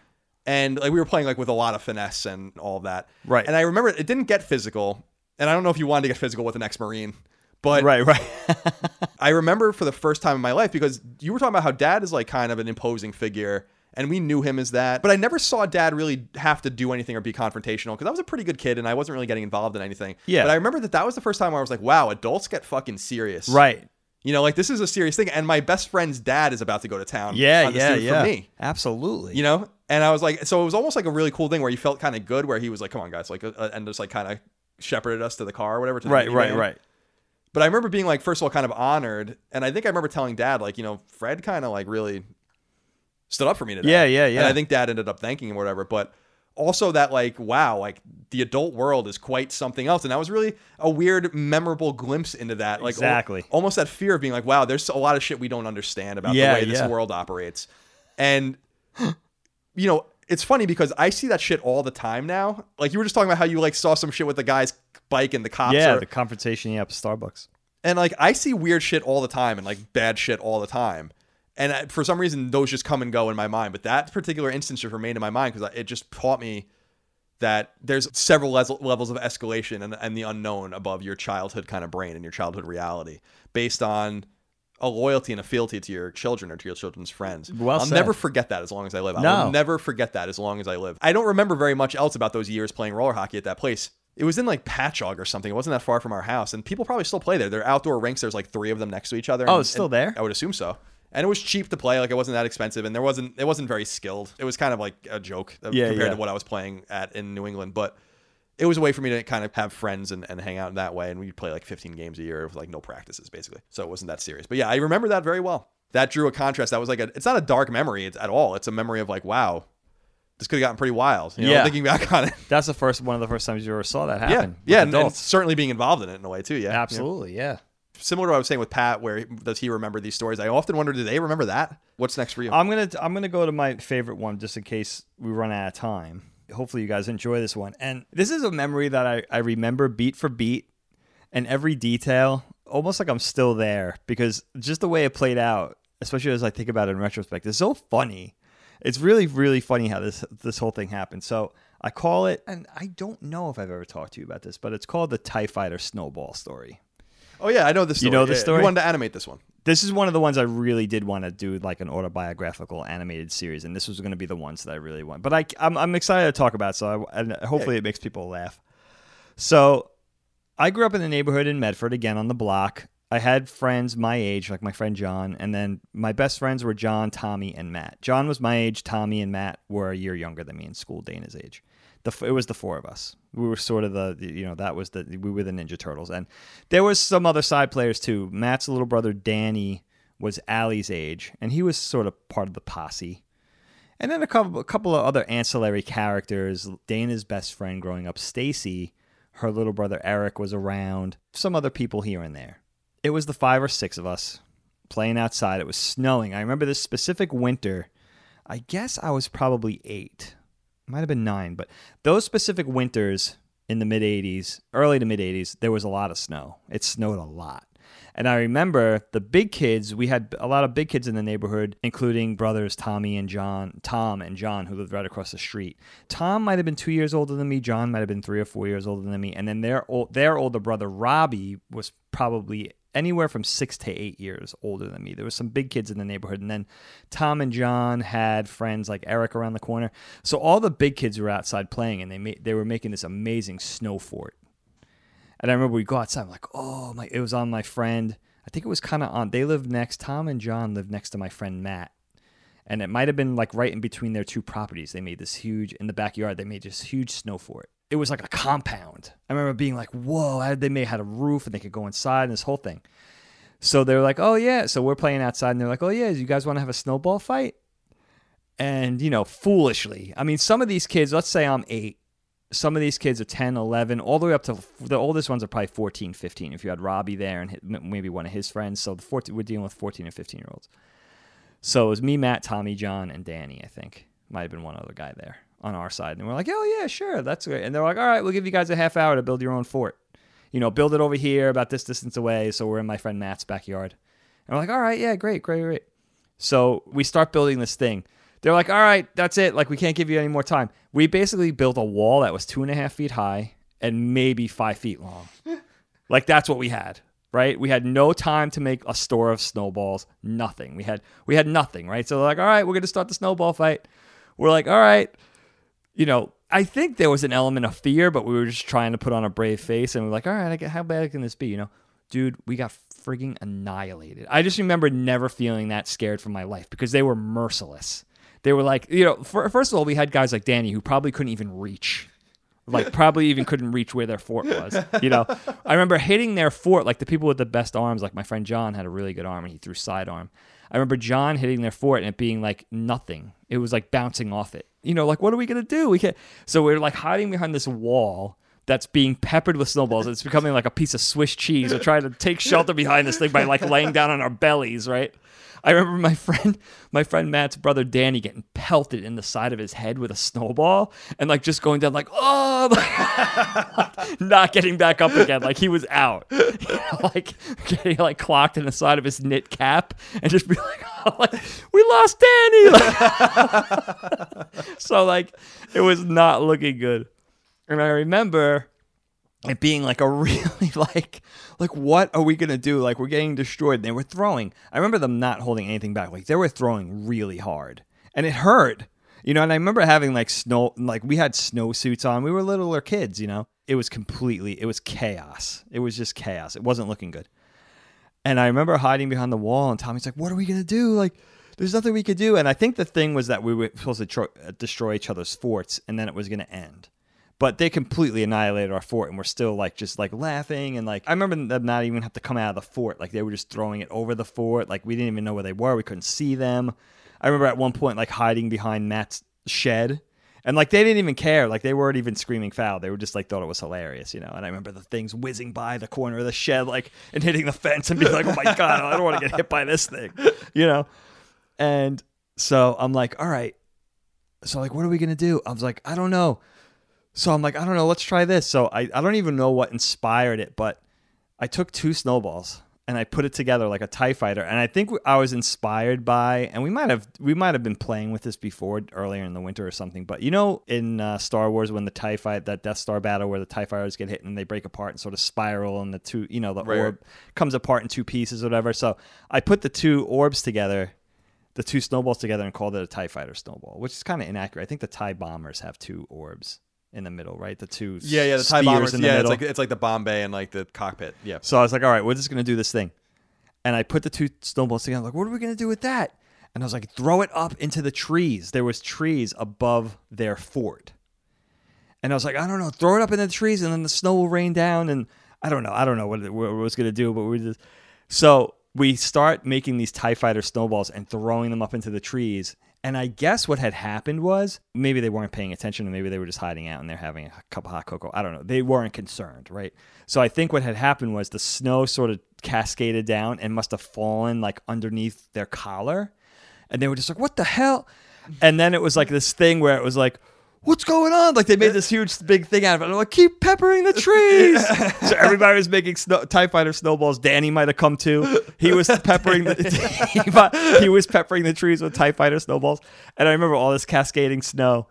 and like we were playing like with a lot of finesse and all that. Right. And I remember it didn't get physical, and I don't know if you wanted to get physical with an ex-marine, but Right, right. I remember for the first time in my life because you were talking about how dad is like kind of an imposing figure. And we knew him as that, but I never saw dad really have to do anything or be confrontational because I was a pretty good kid and I wasn't really getting involved in anything. Yeah. But I remember that that was the first time where I was like, wow, adults get fucking serious. right. You know, like this is a serious thing. And my best friend's dad is about to go to town. Yeah, yeah, yeah. For me Absolutely. you know and i was like so it was almost like a really cool thing where you felt kind of good where he was like come on guys like uh, and just like kind of shepherded us to the car or whatever to right, right, right. but i remember being like first of all kind of honored and i think i remember telling dad like you know fred kind of like really stood up for me today Yeah, yeah, yeah. and i think dad ended up thanking him or whatever but also that like wow like the adult world is quite something else and that was really a weird memorable glimpse into that like al- Exactly. almost that fear of being like wow there's a lot of shit we don't understand about Yeah, the way this yeah. world operates and you know, it's funny because I see that shit all the time now. Like you were just talking about how you like saw some shit with the guy's bike and the cops. Yeah, are- the confrontation yeah, at Starbucks. and like I see weird shit all the time and like bad shit all the time. And I- for some reason, those just come and go in my mind. But that particular instance just remained in my mind because it just taught me that there's several les- levels of escalation and, and the unknown above your childhood kind of brain and your childhood reality based on a loyalty and a fealty to your children or to your children's friends. Well I'll said. never forget that as long as I live. I'll never forget that as long as I live. I don't remember very much else about those years playing roller hockey at that place. It was in like Patchogue or something. It wasn't that far from our house, and people probably still play there. They're outdoor rinks. There's like three of them next to each other. Oh, and- it's still there? I would assume so. And it was cheap to play. Like it wasn't that expensive, and there wasn't. It wasn't very skilled. It was kind of like a joke uh, Yeah, compared yeah. to what I was playing at in New England, but. It was a way for me to kind of have friends and, and hang out in that way. And we'd play like 15 games a year with like no practices, basically. So it wasn't that serious. But yeah, I remember that very well. That drew a contrast. That was like a, it's not a dark memory at all. It's a memory of like, wow, this could have gotten pretty wild. You know, Yeah. thinking back on it. That's the first one of the first times you ever saw that happen. with Yeah. And, and certainly being involved in it in a way too. Yeah. Absolutely, yeah. Yeah. Similar to what I was saying with Pat, where does he remember these stories? I often wonder, do they remember that? What's next for you? I'm gonna I'm gonna go to my favorite one just in case we run out of time. Hopefully you guys enjoy this one. And this is a memory that I, I remember beat for beat and every detail, almost like I'm still there because just the way it played out, especially as I think about it in retrospect, is so funny. It's really, really funny how this this whole thing happened. So I call it, and I don't know if I've ever talked to you about this, but it's called the Tie Fighter Snowball story. Oh yeah, I know this. You know the Yeah, story? You wanted to animate this one. this is one of the ones I really did want to do like an autobiographical animated series, and this was going to be the ones that I really want. But I, I'm, I'm excited to talk about, it, so I, and hopefully it makes people laugh. So, I grew up in the neighborhood in Medford, again on the block. I had friends my age, like my friend John, and then my best friends were John, Tommy, and Matt. John was my age. Tommy and Matt were a year younger than me in school, Dana's age. The, it was the four of us. We were sort of the, you know, that was the, we were the Ninja Turtles. And there was some other side players too. Matt's little brother, Danny, was Allie's age, and he was sort of part of the posse. And then a couple, a couple of other ancillary characters. Dana's best friend growing up, Stacy, her little brother Eric was around. Some other people here and there. It was the five or six of us playing outside. It was snowing. I remember this specific winter. I guess I was probably eight. Might have been nine, but those specific winters in the mid 80s, early to mid 80s, there was a lot of snow. It snowed a lot. And I remember the big kids, we had a lot of big kids in the neighborhood, including brothers Tommy and John, Tom and John, who lived right across the street. Tom might have been two years older than me. John might have been three or four years older than me. And then their, their older brother, Robbie, was probably anywhere from six to eight years older than me. There was some big kids in the neighborhood. And then Tom and John had friends like Eric around the corner. So all the big kids were outside playing and they, they were making this amazing snow fort. And I remember we go outside. I'm like, oh my! It was on my friend. I think it was kind of on. They lived next. Tom and John lived next to my friend Matt, and it might have been like right in between their two properties. They made this huge in the backyard. They made this huge snow fort. It was like a compound. I remember being like, whoa! How did they had a roof and they could go inside and this whole thing. So they're like, oh yeah. So we're playing outside and they're like, oh yeah, you guys want to have a snowball fight? and you know foolishly i mean some of these kids let's say i'm eight some of these kids are 10 11 all the way up to the oldest ones are probably 14 15 if you had robbie there and maybe one of his friends so the 14 we're dealing with 14 and 15 year olds so it was me matt tommy john and danny i think might have been one other guy there on our side and we're like oh yeah sure that's great and they're like all right we'll give you guys a half hour to build your own fort you know build it over here about this distance away so we're in my friend matt's backyard and we're like all right yeah great great great so we start building this thing. They're like, all right, that's it. Like, we can't give you any more time. We basically built a wall that was two and a half feet high and maybe five feet long. like, that's what we had, right? We had no time to make a store of snowballs, nothing. We had we had nothing, right? So they're like, all right, we're gonna start the snowball fight. We're like, all right, you know, I think there was an element of fear, but we were just trying to put on a brave face, and we're like, all right, I get, how bad can this be? You know, dude, we got frigging annihilated. I just remember never feeling that scared for my life because they were merciless. They were like, you know, for, first of all, we had guys like Danny who probably couldn't even reach. Like probably even couldn't reach where their fort was. You know, I remember hitting their fort. Like the people with the best arms, like my friend John had a really good arm and he threw sidearm. I remember John hitting their fort and it being like nothing. It was like bouncing off it. You know, like what are we gonna do? We can't. So we're like hiding behind this wall that's being peppered with snowballs. It's becoming like a piece of Swiss cheese. We're trying to take shelter behind this thing by like laying down on our bellies, right? I remember my friend, my friend Matt's brother Danny getting pelted in the side of his head with a snowball and like just going down like oh, like, not getting back up again, like he was out, you know, like getting like clocked in the side of his knit cap and just be like, oh, like we lost Danny. so like it was not looking good. And I remember it being like a really like like what are we gonna do? Like we're getting destroyed. And they were throwing. I remember them not holding anything back. Like they were throwing really hard, and it hurt. You know, and I remember having like snow, like we had snow suits on. We were littler kids. You know, it was completely, it was chaos. It was just chaos. It wasn't looking good. And I remember hiding behind the wall, and Tommy's like, "What are we gonna do? Like, there's nothing we could do." And I think the thing was that we were supposed to tro- uh, destroy each other's forts, and then it was gonna end but they completely annihilated our fort and we're still like just like laughing and like i remember them not even have to come out of the fort like they were just throwing it over the fort like we didn't even know where they were we couldn't see them. I remember at one point like hiding behind matt's shed and like they didn't even care like they weren't even screaming foul they were just like thought it was hilarious you know and i remember the things whizzing by the corner of the shed like and hitting the fence and being like oh my god i don't want to get hit by this thing you know? And so i'm like all right. So like what are we gonna do? I was like i don't know so I'm like, I don't know, let's try this. So I, I don't even know what inspired it, but I took two snowballs and I put it together like a TIE fighter. And I think I was inspired by, and we might have we might have been playing with this before earlier in the winter or something. But you know, in uh, Star Wars, when the TIE fight, that Death Star battle where the TIE fighters get hit and they break apart and sort of spiral, and the two, you know, the Right. orb comes apart in two pieces, or whatever. So I put the two orbs together. The two snowballs together and called it a TIE fighter snowball, which is kind of inaccurate. I think the TIE bombers have two orbs in the middle, right? The two Yeah, yeah, the TIE bombers. in the Yeah, it's middle. like it's like the bomb bay and like the cockpit. Yeah. So I was like, all right, we're just gonna do this thing. And I put the two snowballs together. I'm like, what are we gonna do with that? And I was like, throw it up into the trees. There was trees above their fort. And I was like, I don't know, throw it up in the trees, and then the snow will rain down. And I don't know, I don't know what it, what it was gonna do, but we just so we start making these Tie Fighter snowballs and throwing them up into the trees. And I guess what had happened was maybe they weren't paying attention, or maybe they were just hiding out and they're having a cup of hot cocoa. I don't know. They weren't concerned, right? So I think what had happened was the snow sort of cascaded down and must have fallen like underneath their collar, and they were just like, "What the hell?" And then it was like this thing where it was like, "What's going on?" Like they made this huge big thing out of it. And I'm like, "Keep peppering the trees." so everybody was making snow, Tie Fighter snowballs. Danny might have come too. He was peppering the he, was peppering the trees with Tie Fighter snowballs. And I remember all this cascading snow.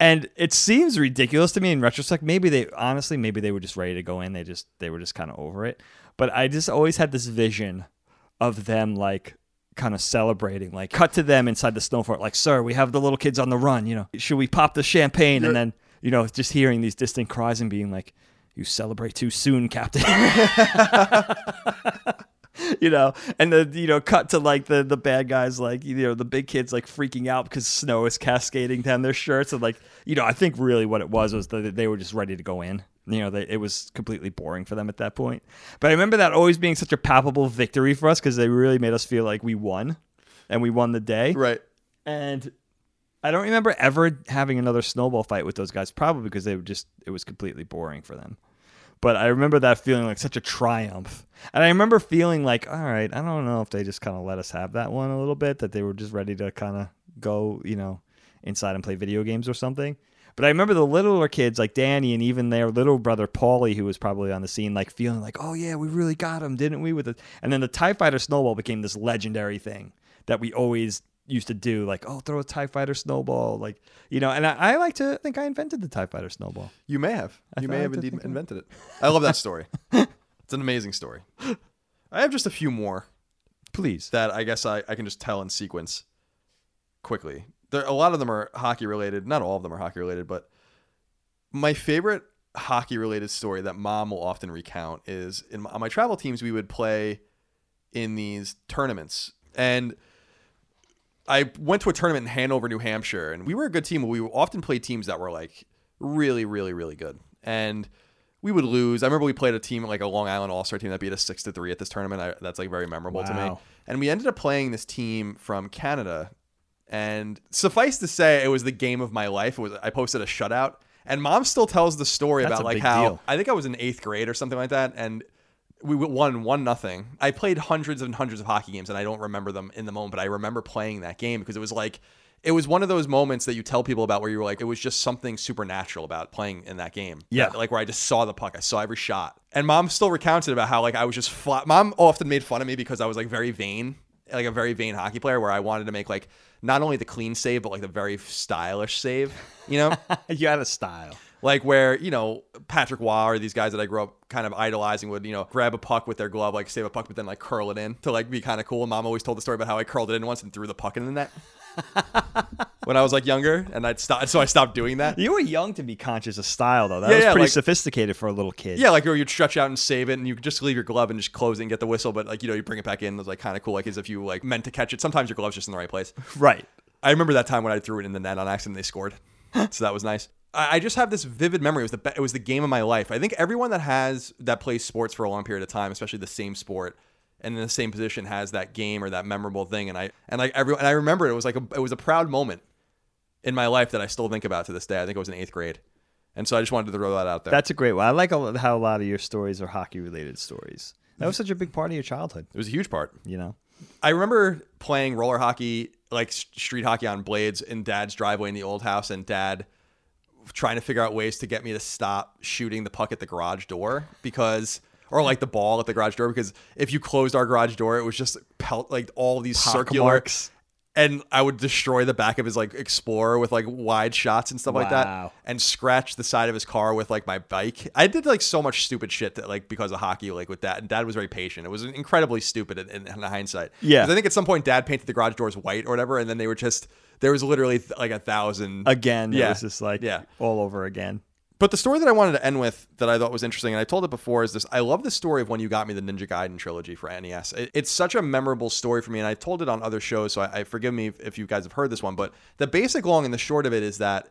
And it seems ridiculous to me in retrospect. Maybe they honestly, maybe they were just ready to go in. They just they were just kind of over it. But I just always had this vision of them like kind of celebrating, like cut to them inside the snow fort, like, sir, we have the little kids on the run, you know. Should we pop the champagne? And then, you know, just hearing these distant cries and being like, You celebrate too soon, Captain. you know, and the you know, cut to like the the bad guys, like you know, the big kids like freaking out because snow is cascading down their shirts, and like you know, I think really what it was was that they were just ready to go in. You know, they, it was completely boring for them at that point. But I remember that always being such a palpable victory for us because they really made us feel like we won, and we won the day. Right. And I don't remember ever having another snowball fight with those guys, probably because they were just it was completely boring for them. But I remember that feeling like such a triumph. And I remember feeling like, all right, I don't know if they just kind of let us have that one a little bit, that they were just ready to kind of go, you know, inside and play video games or something. But I remember the littler kids like Danny and even their little brother Paulie, who was probably on the scene, like feeling like, oh yeah, we really got him, didn't we? With it, and then the Tie Fighter snowball became this legendary thing that we always used to do, like, oh, throw a Tie Fighter snowball, like you know. And I, I like to think I invented the Tie Fighter snowball. You may have. You may have indeed invented it. I love that story. it's an amazing story. I have just a few more Please, that I guess I, I can just tell in sequence quickly. There, a lot of them are hockey related. Not all of them are hockey related, but my favorite hockey related story that mom will often recount is in my, on my travel teams we would play in these tournaments and I went to a tournament in Hanover, New Hampshire, and we were a good team. We often played teams that were like really, really, really good, and we would lose. I remember we played a team like a Long Island All Star team that beat us six to three at this tournament. I, that's like very memorable to me. And we ended up playing this team from Canada, and suffice to say, it was the game of my life. It was I posted a shutout, and mom still tells the story That's about like how deal. I think I was in eighth grade or something like that, and we won one nothing. I played hundreds and hundreds of hockey games, and I don't remember them in the moment, but I remember playing that game because it was like it was one of those moments that you tell people about where you were like, it was just something supernatural about playing in that game. Yeah. Like where I just saw the puck, I saw every shot, and mom still recounted about how like I was just flat. Mom often made fun of me because I was like very vain, like a very vain hockey player, where I wanted to make like not only the clean save but like the very stylish save, you know. you had a style. Like where you know Patrick Roy or these guys that I grew up kind of idolizing would you know grab a puck with their glove like save a puck but then like curl it in to like be kind of cool. And Mom always told the story about how I curled it in once and threw the puck in the net when I was like younger, and I'd stop. So I stopped doing that. You were young to be conscious of style, though. That Yeah, was yeah, pretty like- sophisticated for a little kid. Yeah, like where you'd stretch out and save it, and you could just leave your glove and just close it and get the whistle. But like you know, you bring it back in. It was like kind of cool, like as if you like meant to catch it. Sometimes your glove's just in the right place. right. I remember that time when I threw it in the net on accident. They scored, so that was nice. I, just have this vivid memory. It was the be- it was the game of my life. I think everyone that has that plays sports for a long period of time, especially the same sport and in the same position, has that game or that memorable thing. And I and like everyone, and I remember it was like a, it was a proud moment in my life that I still think about to this day. I think it was in eighth grade, and so I just wanted to throw that out there. That's a great one. I like how a lot of your stories are hockey related stories. That was such a big part of your childhood, it was a huge part. you know? I remember playing roller hockey, like street hockey on blades in dad's driveway in the old house, and dad trying to figure out ways to get me to stop shooting the puck at the garage door because. Or like the ball at the garage door because if you closed our garage door, it was just pelt like all these Pock circular marks. and I would destroy the back of his like Explorer with like wide shots and stuff like that, and scratch the side of his car with like my bike. I did like so much stupid shit that like because of hockey, like with that. And Dad was very patient. It was incredibly stupid in, in, in hindsight. Yeah. I think at some point Dad painted the garage doors white or whatever, and then they were just there was literally like a thousand Again, Yeah. it was just like Yeah. all over again. But the story that I wanted to end with that I thought was interesting, and I told it before, is this. I love the story of when you got me the Ninja Gaiden trilogy for NES. It- it's such a memorable story for me, and I told it on other shows, so I, I forgive me if, if you guys have heard this one. But the basic long and the short of it is that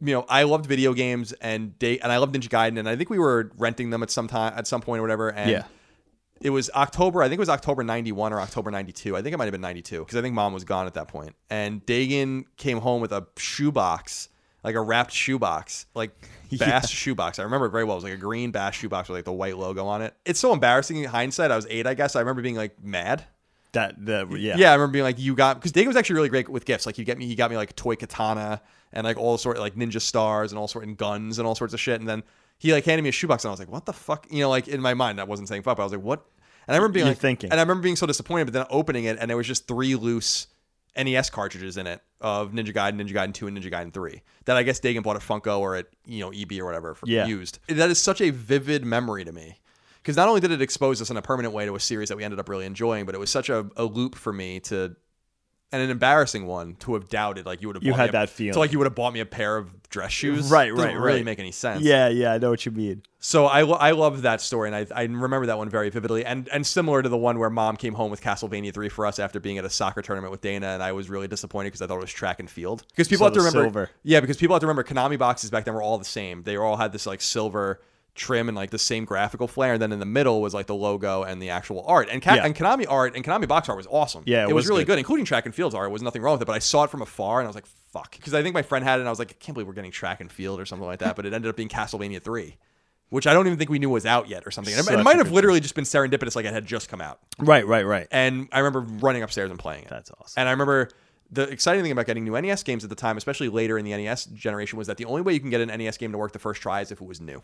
you know, I loved video games and day, and I loved Ninja Gaiden, and I think we were renting them at some time, at some point or whatever. And Yeah. It was October. I think it was October '91 or October '92. I think it might have been '92 because I think Mom was gone at that point. And Dagan came home with a shoebox, like a wrapped shoebox, like Bass shoebox. I remember it very well. It was like a green Bass shoebox with like the white logo on it. It's so embarrassing in hindsight. I was eight, I guess. I remember being like mad. That the yeah. Yeah, I remember being like, "You got," because Dagan was actually really great with gifts. Like, he get me, he got me like toy katana and like all sort of like ninja stars and all sort and guns and all sorts of shit. And then he like handed me a shoebox and I was like, "What the fuck?" You know, like in my mind, I wasn't saying fuck, but I was like, "What?" And I remember being You're like, thinking. and I remember being so disappointed. But then opening it and there was just three loose NES cartridges in it of Ninja Gaiden, Ninja Gaiden Two, and Ninja Gaiden Three that I guess Dagan bought at Funco or at you know EB or whatever for Yeah. used. That is such a vivid memory to me because not only did it expose us in a permanent way to a series that we ended up really enjoying, but it was such a, a loop for me to, and an embarrassing one to have doubted. Like you would have, You bought had me a, that feeling. So like you would have bought me a pair of dress shoes, Right, Doesn't right, Really make any sense. Yeah, yeah, I know what you mean. So I, I love that story, and I, I remember that one very vividly, and and similar to the one where Mom came home with Castlevania three for us after being at a soccer tournament with Dana, and I was really disappointed because I thought it was track and field. Because people So have to remember, silver. yeah, because people have to remember Konami boxes back then were all the same. They all had this like silver trim and like the same graphical flair. And then in the middle was like the logo and the actual art. And, Ka- Yeah. and Konami art and Konami box art was awesome. Yeah, it it, was, was really good. good. including track and fields art. It Was nothing wrong with it, but I saw it from afar and I was like, fuck, because I think my friend had it and I was like, I can't believe we're getting track and field or something like that. But it ended up being Castlevania three. Which I don't even think we knew was out yet, or something. It- Such it might have literally just been serendipitous, like it had just come out. Right, right, right. And I remember running upstairs and playing it. That's awesome. And I remember the exciting thing about getting new NES games at the time, especially later in the NES generation, was that the only way you can get an NES game to work the first try is if it was new.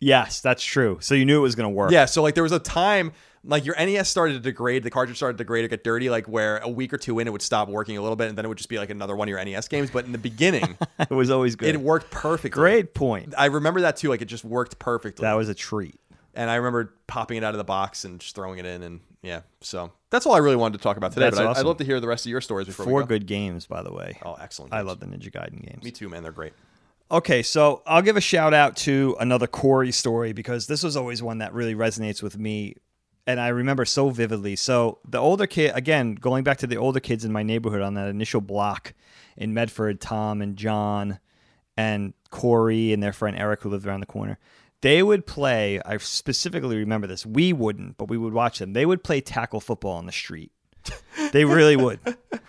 Yes, that's true. So you knew it was going to work. Yeah, so like there was a time like your NES started to degrade, the cartridge started to degrade or get dirty, like where a week or two in it would stop working a little bit, and then it would just be like another one of your NES games. But in the beginning, it was always good. it worked perfectly. Great point. I remember that too. Like it just worked perfectly. That was a treat. and I remember popping it out of the box and just throwing it in, and yeah. So that's all I really wanted to talk about today. That's but I, awesome. I'd love to hear the rest of your stories before Four we go. good games, by the way. Oh, excellent! I love the Ninja Gaiden games. Me too, man. They're great. Okay, so I'll give a shout out to another Corey story because this was always one that really resonates with me. And I remember so vividly. So, the older kid, again, going back to the older kids in my neighborhood on that initial block in Medford, Tom and John and Corey and their friend Eric, who lived around the corner, they would play. I specifically remember this. We wouldn't, but we would watch them. They would play tackle football on the street. They really would.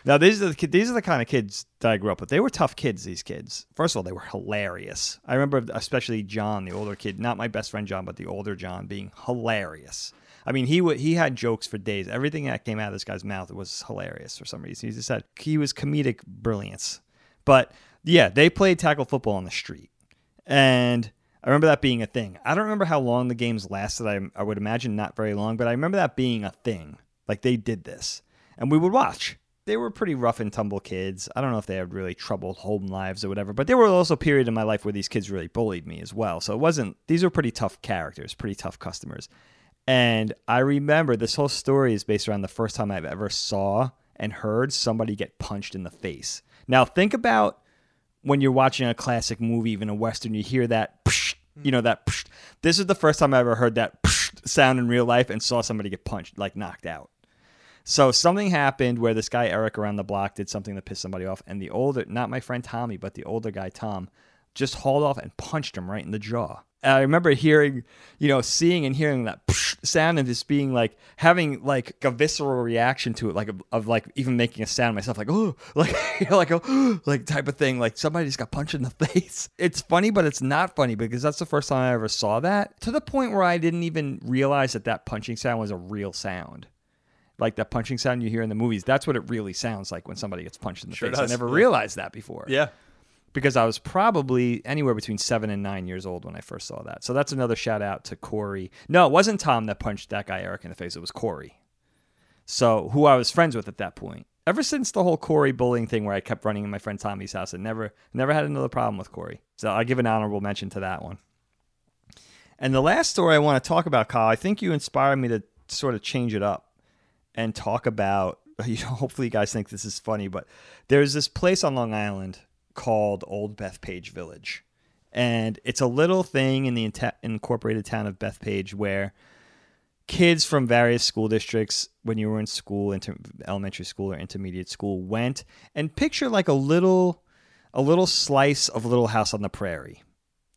Now these are the these are the kind of kids that I grew up with. They were tough kids. These kids. First of all, they were hilarious. I remember especially John, the older kid, not my best friend John, but the older John, being hilarious. I mean, he would he had jokes for days. Everything that came out of this guy's mouth was hilarious for some reason. He just said he was comedic brilliance. But yeah, they played tackle football on the street, and I remember that being a thing. I don't remember how long the games lasted. I, I would imagine not very long, but I remember that being a thing. Like they did this, and we would watch. They were pretty rough and tumble kids. I don't know if they had really troubled home lives or whatever, but there were also a period in my life where these kids really bullied me as well. So it wasn't. These were pretty tough characters, pretty tough customers. And I remember this whole story is based around the first time I've ever saw and heard somebody get punched in the face. Now think about when you're watching a classic movie, even a western, you hear that, psh, you know that. Psh. This is the first time I ever heard that sound in real life and saw somebody get punched, like knocked out. So something happened where this guy Eric around the block did something to piss somebody off, and the older, not my friend Tommy, but the older guy Tom, just hauled off and punched him right in the jaw. And I remember hearing, you know, seeing and hearing that sound and just being like having like a visceral reaction to it, like of, of like even making a sound myself, like oh, like you know, like a like type of thing, like somebody just got punched in the face. It's funny, but it's not funny because that's the first time I ever saw that. To the point where I didn't even realize that that punching sound was a real sound like that punching sound you hear in the movies. That's what it really sounds like when somebody gets punched in the Sure face. I never yeah. realized that before. Yeah. Because I was probably anywhere between seven and nine years old when I first saw that. So that's another shout out to Corey. No, it wasn't Tom that punched that guy Eric in the face. It was Corey. So who I was friends with at that point. Ever since the whole Corey bullying thing where I kept running in my friend Tommy's house, I never never had another problem with Corey. So I give an honorable mention to that one. And the last story I want to talk about, Kyle, I think you inspired me to sort of change it up and talk about you know hopefully you guys think this is funny but there's this place on long island called old bethpage village. And it's a little thing in the inte- incorporated town of bethpage where kids from various school districts when you were in school elementary school or intermediate school went and picture like a little a little slice of a little house on the prairie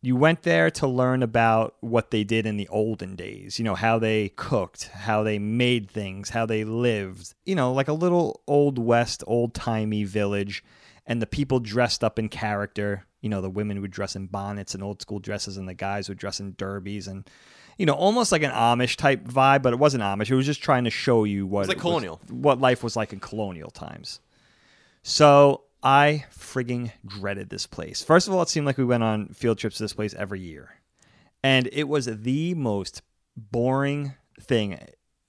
you went there to learn about what they did in the olden days, you know, how they cooked, how they made things, how they lived, you know, like a little old west, old timey village. And the people dressed up in character, you know, the women would dress in bonnets and old school dresses, and the guys would dress in derbies and, you know, almost like an Amish type vibe, but it wasn't Amish. It was just trying to show you what like it was- colonial. what life was like in colonial times. So I frigging dreaded this place. First of all, it seemed like we went on field trips to this place every year. And it was the most boring thing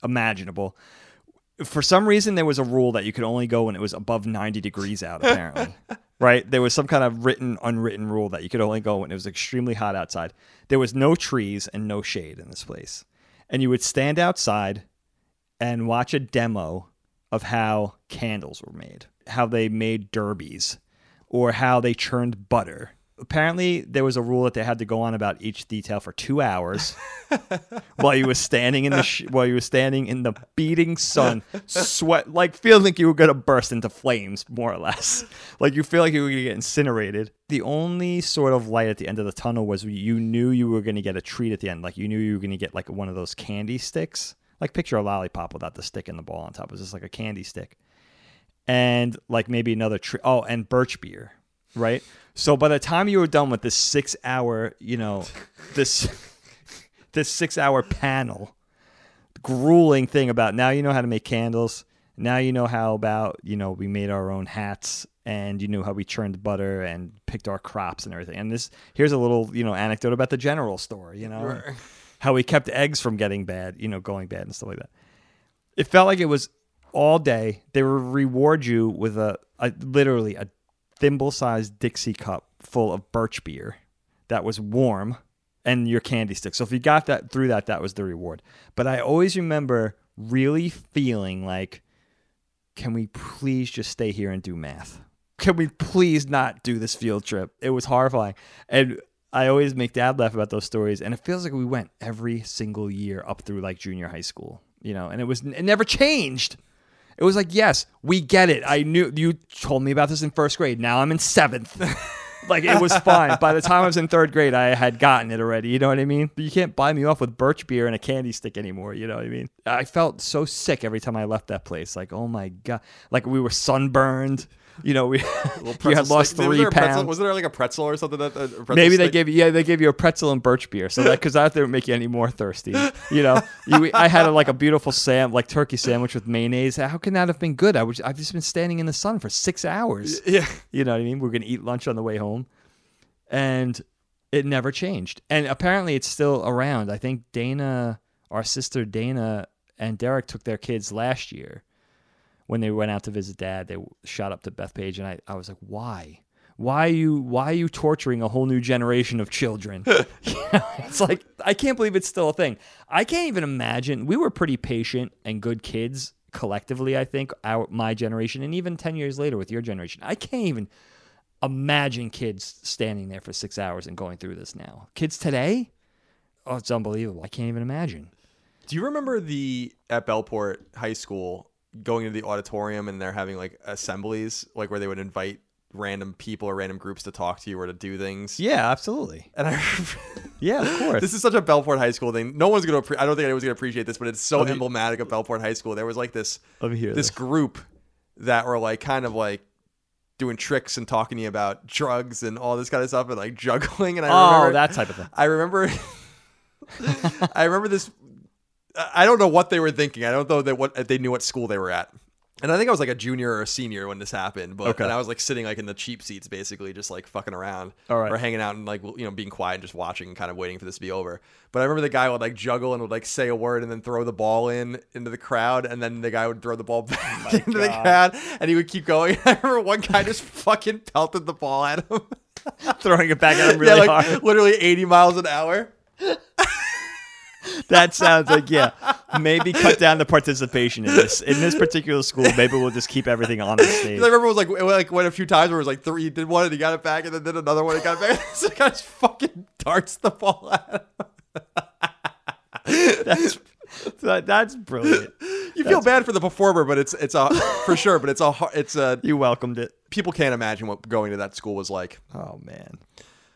imaginable. For some reason, there was a rule that you could only go when it was above 90 degrees out, apparently. right? There was some kind of written, unwritten rule that you could only go when it was extremely hot outside. There was no trees and no shade in this place. And you would stand outside and watch a demo of how candles were made, how they made derbies, or how they churned butter. apparently there was a rule that they had to go on about each detail for two hours while you were standing in the sh- while you were standing in the beating sun, sweat like feeling like you were gonna burst into flames, more or less. Like you feel like you were gonna get incinerated. The only sort of light at the end of the tunnel was you knew you were gonna get a treat at the end. Like you knew you were gonna get like one of those candy sticks. Like picture a lollipop without the stick and the ball on top. It was just like a candy stick and like maybe another tree. Oh, and birch beer, right? So by the time you were done with this six hour, you know, this this six hour panel, grueling thing about now you know how to make candles. Now you know how about you know we made our own hats and you knew how we churned butter and picked our crops and everything. And this here's a little you know anecdote about the general store. You know Right. how we kept eggs from getting bad, you know, going bad and stuff like that. It felt like it was all day. They would reward you with a, a literally a thimble-sized Dixie cup full of birch beer that was warm and your candy stick. So if you got that through that, that was the reward. But I always remember really feeling like, can we please just stay here and do math? Can we please not do this field trip? It was horrifying. And I always make dad laugh about those stories. And it feels like we went every single year up through like junior high school, you know, and it was, it never changed. It was like, yes, we get it. I knew you told me about this in first grade. Now I'm in seventh. like it was fine. By the time I was in third grade, I had gotten it already. You know what I mean? But you can't buy me off with birch beer and a candy stick anymore. You know what I mean? I felt so sick every time I left that place. Like, oh my god, like we were sunburned. You know, we you had lost was three there a pretzel- pounds. Was there like a pretzel or something that? pretzel Maybe they gave you, yeah, they gave you a pretzel and birch beer, so that because that didn't make you any more thirsty. You know, you, I had a, like a beautiful sam, like turkey sandwich with mayonnaise. How can that have been good? I was, I've just been standing in the sun for six hours. Yeah. You know what I mean? We're gonna eat lunch on the way home, and it never changed. And apparently, it's still around. I think Dana, our sister Dana, and Derek took their kids last year when they went out to visit dad. They shot up to Bethpage, and I, I was like, why? Why are you why are you torturing a whole new generation of children? It's like I can't believe it's still a thing. I can't even imagine. We were pretty patient and good kids collectively. I think our my generation, and even ten years later with your generation, I can't even imagine kids standing there for six hours and going through this now. Kids today, oh, it's unbelievable. I can't even imagine. Do you remember the at Bellport High School going to the auditorium and they're having like assemblies, like where they would invite random people or random groups to talk to you or to do things? Yeah, absolutely. And I Yeah, of course. this is such a Bellport High School thing. No one's gonna. Appre- I don't think anyone's gonna appreciate this, but it's so me- emblematic of Bellport High School. There was like this hear this this. group that were like kind of like doing tricks and talking to you about drugs and all this kind of stuff and like juggling. And I Oh, remember that type of thing. I remember I remember this I don't know what they were thinking. I don't know that what they knew what school they were at. And I think I was like a junior or a senior when this happened, but Okay. and I was like sitting like in the cheap seats basically just like fucking around All right. or hanging out and like you know being quiet and just watching and kind of waiting for this to be over. But I remember the guy would like juggle and would like say a word and then throw the ball in into the crowd and then the guy would throw the ball back oh into the crowd and he would keep going. I remember one guy just fucking pelted the ball at him. Throwing it back at him really yeah, like hard. literally 80 miles an hour. That sounds like yeah. Maybe cut down the participation in this in this particular school. Maybe we'll just keep everything on the stage. I remember it was like it like went a few times where it was like three, he did one and he got it back, and then did another one and got it back. so guy just fucking darts the ball at him. That's that, that's brilliant. You feel bad for the performer, but it's it's a for sure, but it's a it's a You welcomed it. people can't imagine what going to that school was like. Oh man,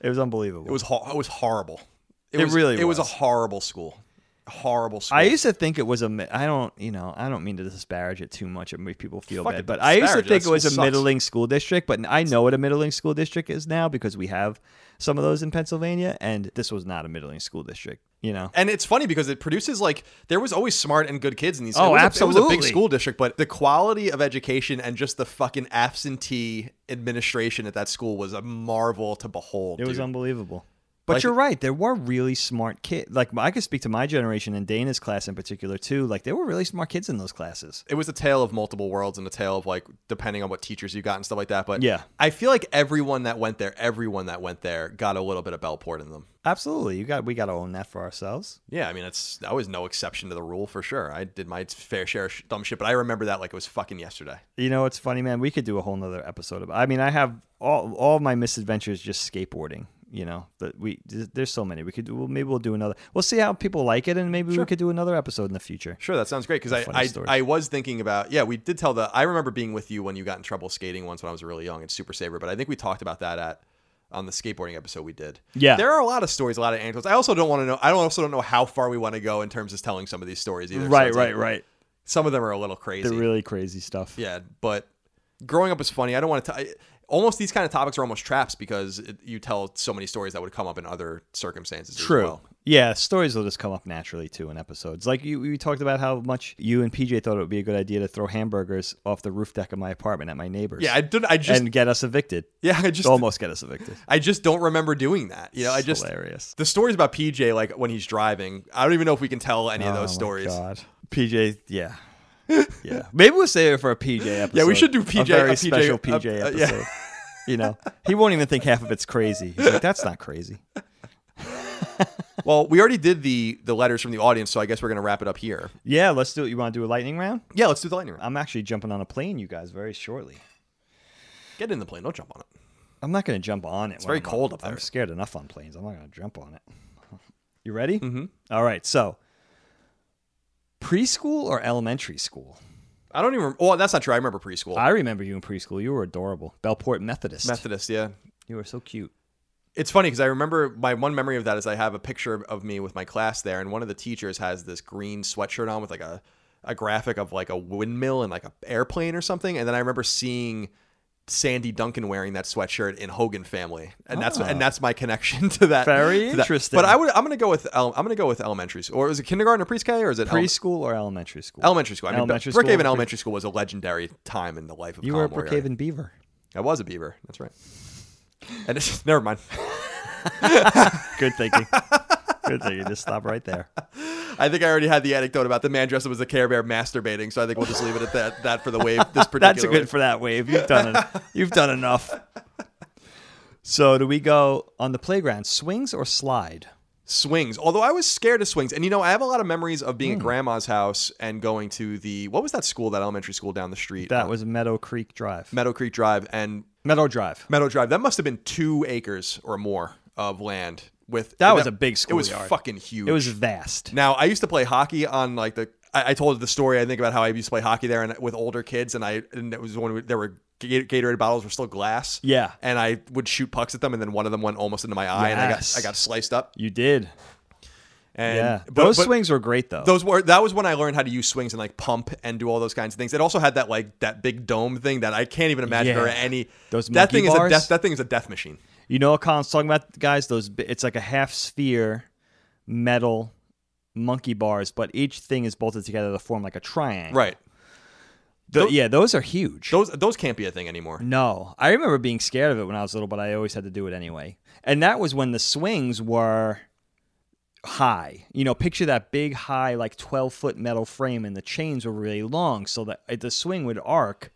it was unbelievable. It was ho- it was horrible. It really was, really it was a horrible school, horrible school. I used to think it was a. I don't, you know, I don't mean to disparage it too much and make people feel bad, but I used to think it was a sucks. middling school district. But I know what a middling school district is now because we have some of those in Pennsylvania, and this was not a middling school district. You know, And it's funny because it produces like there was always smart and good kids in these. Oh, it was A, it was a absolutely. big school district, but the quality of education and just the fucking absentee administration at that school was a marvel to behold. it was unbelievable. But Like- you're right. There were really smart kids. Like I could speak to my generation and Dana's class in particular too. Like there were really smart kids in those classes. it was a tale of multiple worlds and a tale of like depending on what teachers you got and stuff like that. But Yeah. I feel like everyone that went there, everyone that went there, got a little bit of Bellport in them. Absolutely. You got we got to own that for ourselves. Yeah, I mean, it's I was no exception to the rule for sure. I did my fair share of sh- dumb shit, but I remember that like it was fucking yesterday. You know what's funny, man? We could do a whole nother episode about. I mean, I have all all my misadventures just skateboarding. You know, that we there's so many we could do. Well, maybe we'll do another. We'll see how people like it, and maybe we could do another episode in the future. Sure, that sounds great because I I. I was thinking about yeah we did tell the I remember being with you when you got in trouble skating once when I was really young and Super Saver, but I think we talked about that at on the skateboarding episode we did. Yeah. there are a lot of stories, a lot of anecdotes. I also don't want to know. I don't also don't know how far we want to go in terms of telling some of these stories either. Right, it's right, like- right. Some of them are a little crazy. The really crazy stuff. Yeah, but growing up was funny. I don't want to. T- almost these kind of topics are almost traps because it, you tell so many stories that would come up in other circumstances. as True. well. Yeah, stories will just come up naturally too in episodes. Like you, we talked about how much you and PJ thought it would be a good idea to throw hamburgers off the roof deck of my apartment at my neighbors. Yeah, I did. I just. and get us evicted. yeah, I just. Almost get us evicted. I just don't remember doing that. You know, I just. hilarious. The stories about PJ, like when he's driving, I don't even know if we can tell any of oh those Oh, stories. God. PJ, yeah. Yeah. Maybe we'll save it for a PJ episode. Yeah, we should do A PJ very a PJ special PJ uh, episode. yeah. You know, he won't even think half of it's crazy. He's like, that's not crazy. Well, we already did the the letters from the audience, so I guess we're gonna wrap it up here. Yeah, let's do it. You want to do a lightning round? Yeah, let's do the lightning round. I'm actually jumping on a plane, you guys, very shortly. Get in the plane. Don't jump on it. I'm not going to jump on it. It's very cold up there. I'm scared enough on planes. I'm not going to jump on it. You ready? Mm-hmm. All right. So, preschool or elementary school? I don't even. Oh, that's not true. I remember preschool. I remember you in preschool. You were adorable. Bellport Methodist. Methodist, yeah. You were so cute. It's funny because I remember my one memory of that is I have a picture of me with my class there, and one of the teachers has this green sweatshirt on with like a, a graphic of like a windmill and like a airplane or something, and then I remember seeing Sandy Duncan wearing that sweatshirt in Hogan Family, and that's ah. and that's my connection to that. Very to that. interesting. But I would I'm gonna go with I'm gonna go with elementary school, or is it kindergarten or pre-K, or is it ele- Preschool or elementary school? elementary school? I mean, Elementary Brookhaven school. Elementary School was a legendary time in the life of You were a Colin. Brookhaven Beaver. I was a beaver. That's right. And it's never mind. Good thinking. Good thinking. Just stop right there. I think I already had the anecdote about the man dressed up as a Care Bear masturbating, so I think we'll just leave it at that. That for the wave. This particular. That's a good wave. for that wave. You've done it. You've done enough. So, do we go on the playground? Swings or slide? swings. Although I was scared of swings, and you know, I have a lot of memories of Hmm. being at grandma's house and going to the what was that school, that elementary school down the street, That Uh, was Meadow Creek Drive. Meadow Creek Drive and Meadow Drive. Meadow Drive. That must have been two acres or more of land. With That was a big score. It was schoolyard. fucking huge. It was vast. Now I used to play hockey on like the. I, I told the story. I think about how I used to play hockey there and with older kids, and I and it was when we, there were Gatorade bottles were still glass. Yeah. and I would shoot pucks at them, and then one of them went almost into my eye, and I got I got sliced up. You did. And yeah. but- Those but swings were great though. Those were that was when I learned how to use swings and like pump and do all those kinds of things. It also had that like that big dome thing that I can't even imagine Yeah. or any. Those that thing is a death. That thing is a death machine. You know what Colin's talking about, guys? Those it's like a half sphere metal monkey bars, but each thing is bolted together to form like a triangle. Right. Th- Tho- yeah, those are huge. Those those can't be a thing anymore. No, I remember being scared of it when I was little, but I always had to do it anyway. And that was when the swings were high. You know, picture that big, high, like twelve foot metal frame, and the chains were really long, so that the swing would arc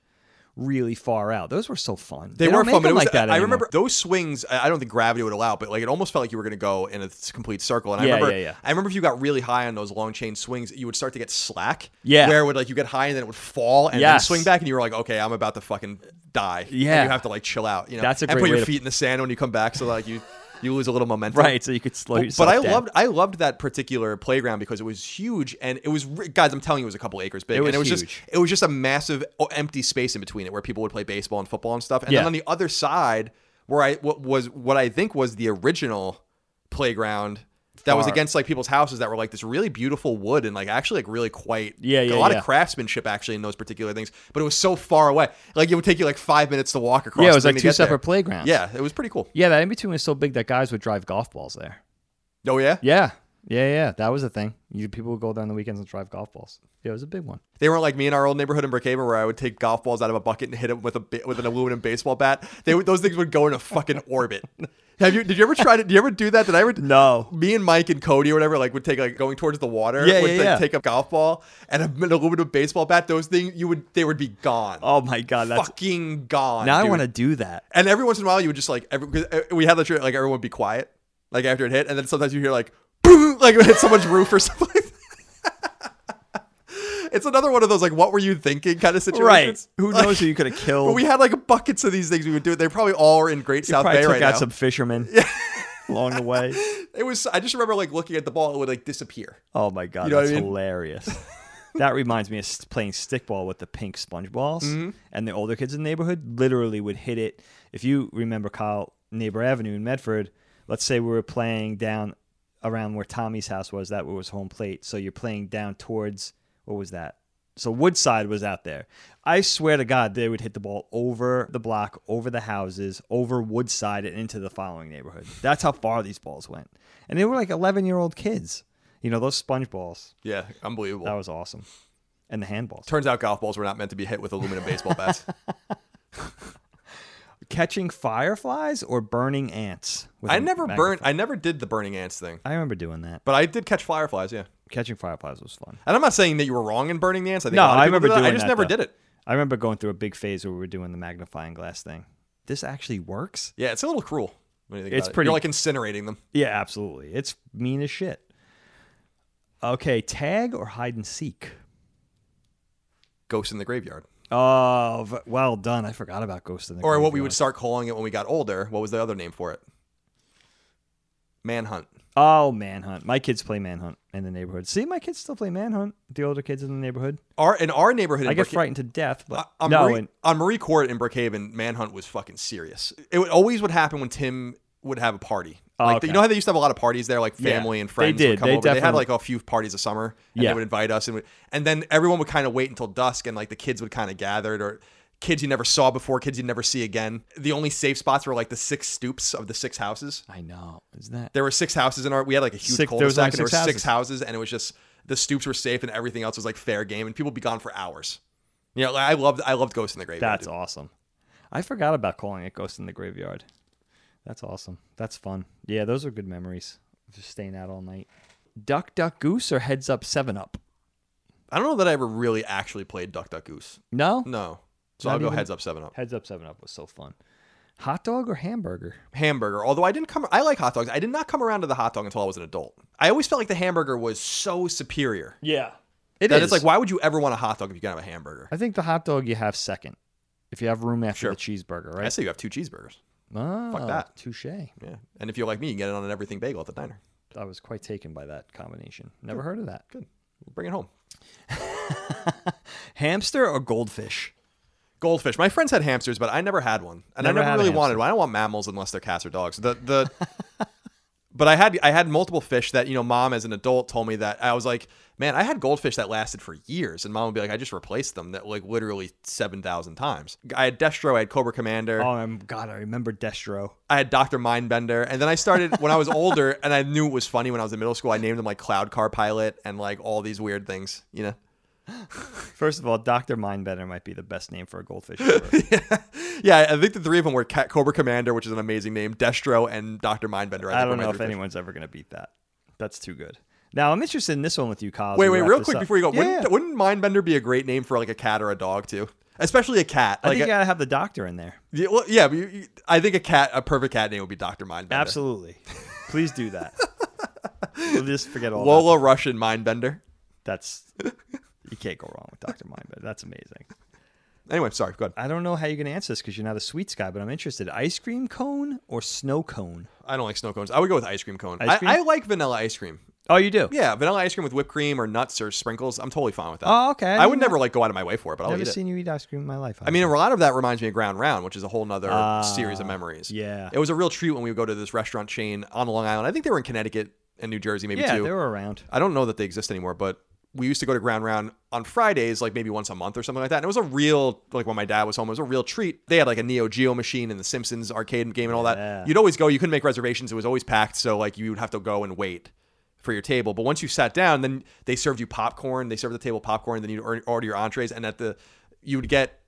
really far out. Those were so fun. They, don't were fun, but it was, like that. I anymore. remember those swings. I I don't think gravity would allow, but like it almost felt like you were going to go in a complete circle. And I Yeah, remember, yeah, yeah. I remember if you got really high on those long chain swings, you would start to get slack. Yeah. where it would like you get high and then it would fall and then Yes. swing back, and you were like, okay, I'm about to fucking die. And Yeah. you have to like chill out. You know, That's a great and put your to- feet in the sand when you come back, so like you you lose a little momentum. right, so you could slow yourself But I down. loved I loved that particular playground because it was huge and it was guys. I'm telling you, it was a couple acres big. It was and it was huge. just it was just a massive empty space in between it where people would play baseball and football and stuff. And Yeah. then on the other side, where I what was what I think was the original playground. That was against like people's houses that were like this really beautiful wood and like actually like really quite Yeah, yeah, a lot yeah. of craftsmanship actually in those particular things. But it was so far away, like it would take you like five minutes to walk across. Yeah, it was like two get there. separate playgrounds. Yeah, it was pretty cool. yeah, that in between was so big that guys would drive golf balls there. Oh yeah, Yeah, Yeah, yeah, that was a thing. You people would go there on the weekends and drive golf balls. Yeah, it was a big one. They weren't like me in our old neighborhood in Brookhaven where I would take golf balls out of a bucket and hit them with a with an aluminum baseball bat. They would, those things would go in a fucking orbit. Have you? Did you ever try to? Did you ever do that? Did I ever? No. Me and Mike and Cody or whatever like would take like going towards the water. Yeah, would yeah, like, yeah. take a golf ball and a, an aluminum baseball bat. Those things you would they would be gone. Oh my god, that's fucking gone. now I want to do that. And every once in a while, you would just like every, 'cause, uh, we had the like everyone would be quiet like after it hit, and then sometimes you hear like boom, like it hit someone's roof or something. it's another one of those like what were you thinking kind of situations. Right. Who Like, knows who you could have killed? But we had like buckets of these things we would do. it. They probably all are in Great South Bay took right out now. some fishermen along the way. It was. I just remember like looking at the ball, it would like disappear. Oh my god, You know that's I mean? hilarious. that reminds me of playing stickball with the pink sponge balls, Mm-hmm. and the older kids in the neighborhood literally would hit it. If you remember Kyle Neighbor Avenue in Medford, let's say we were playing down around where Tommy's house was, that was home plate. So you're playing down towards what was that? So Woodside was out there. I swear to God, they would hit the ball over the block, over the houses, over Woodside, and into the following neighborhood. That's how far these balls went. And they were like 11 year old kids. You know, those sponge balls. Yeah, unbelievable. That was awesome. And the handballs. Turns out golf balls were not meant to be hit with aluminum baseball bats. Catching fireflies or burning ants? with I a never burned. magnifying- I never did the burning ants thing, I remember doing that. but I did catch fireflies. Yeah. Catching fireflies was fun. And I'm not saying that you were wrong in burning the ants. I think No, lot of I people remember do that. I just that, never though. did it. I remember going through a big phase where we were doing the magnifying glass thing. This actually works? Yeah, it's a little cruel. When you think It's about it. pretty- You're like incinerating them. Yeah, absolutely. It's mean as shit. Okay, tag or hide and seek? Ghost in the graveyard. Oh, well done. I forgot about Ghost in the Or what we would start calling it when we got older. What was the other name for it? Manhunt. Oh, Manhunt. My kids play Manhunt in the neighborhood. See, my kids still play Manhunt. The older kids in the neighborhood. Our in our neighborhood, in I get Brookha- frightened to death, but on, no, Marie, and on Marie Court in Brookhaven, Manhunt was fucking serious. It would, always would happen when Tim would have a party. Oh, Like okay. you know how they used to have a lot of parties there, like Yeah, family and they friends did. would come They over. They had like a few parties a summer, and Yeah. they would invite us, and would, and then everyone would kind of wait until dusk, and like the kids would kind of gathered, or kids you never saw before, kids you never see again. The only safe spots were like the six stoops of the six houses. I know. Isn't that? There were six houses in our. We had like a huge Six- there was cul-de-sac, and there were six six houses, and it was just the stoops were safe, and everything else was like fair game, and people would be gone for hours. You know, I loved I loved Ghost in the Graveyard. That's dude. awesome. I forgot about calling it Ghost in the Graveyard. That's awesome. That's fun. Yeah, those are good memories. Just staying out all night. Duck, duck, goose, or heads up, seven up. I don't know that I ever really actually played Duck Duck Goose. No, No. So Not I'll go even- heads up, seven up. heads up, seven up was so fun. Hot dog or hamburger? Hamburger. Although I didn't come, I like hot dogs. I did not come around to the hot dog until I was an adult. I always felt like the hamburger was so superior. Yeah, it that it's like, why would you ever want a hot dog if you can have a hamburger? I think the hot dog you have second, if you have room after Sure. the cheeseburger, right? I right? say you have two cheeseburgers. Oh, that. Touche. Yeah. And if you're like me, you can get it on an everything bagel at the diner. I was quite taken by that combination. Never heard of that. Good. We'll bring it home. Hamster or goldfish? Goldfish. My friends had hamsters, but I never had one, and Never I never a really wanted one. I don't want mammals unless they're cats or dogs. The the. but I had I had multiple fish that you know, mom as an adult told me that I was like, man, I had goldfish that lasted for years, and mom would be like, I just replaced them that like literally seven thousand times. I had Destro, I had Cobra Commander, Oh, I'm, God, I remember Destro. I had Doctor Mindbender, and then I started when I was older, and I knew it was funny when I was in middle school. I named them like Cloud Car Pilot and like all these weird things, you know. First of all, Dr. Mindbender might be the best name for a goldfish. ever. Yeah, I think the three of them were Cat Cobra Commander, which is an amazing name, Destro, and Doctor Mindbender. I were don't know if fish. anyone's ever going to beat that. That's too good. Now, I'm interested in this one with you, Kyle. Wait, wait, real quick up. before you go. Yeah, Wouldn't, yeah. wouldn't Mindbender be a great name for like a cat or a dog too? Especially a cat. I Like think you got to have the doctor in there. yeah, well, yeah, you, you- I think a cat, a perfect cat name would be Doctor Mindbender. Absolutely. Please do that. we'll just forget all that. Lola Russian Mindbender. That's you can't go wrong with Dr. Mindbender. That's amazing. Anyway, sorry. Go ahead. I don't know how you're to answer this because you're not a sweets guy, but I'm interested. Ice cream cone or snow cone? I don't like snow cones. I would go with ice cream cone. Ice I. I like vanilla ice cream. Oh, you do? Yeah, vanilla ice cream with whipped cream or nuts or sprinkles. I'm totally fine with that. Oh, okay. I would never know- like go out of my way for it, but I'll Never eat it. seen you eat ice cream in my life. I mean, a lot of that reminds me of Ground Round, which is a whole nother Ah, series of memories. yeah. It was a real treat when we would go to this restaurant chain on Long Island. I think they were in Connecticut and New Jersey, maybe yeah, too. they were around. I don't know that they exist anymore, but we used to go to Ground Round on Fridays, like maybe once a month or something like that. And it was a real, like when my dad was home, it was a real treat. They had like a Neo Geo machine and the Simpsons arcade game and all Yeah. that. You'd always go, you couldn't make reservations. It was always packed. So like you would have to go and wait for your table. But once you sat down, then they served you popcorn. They served the table popcorn. Then you would order your entrees, and at the you would get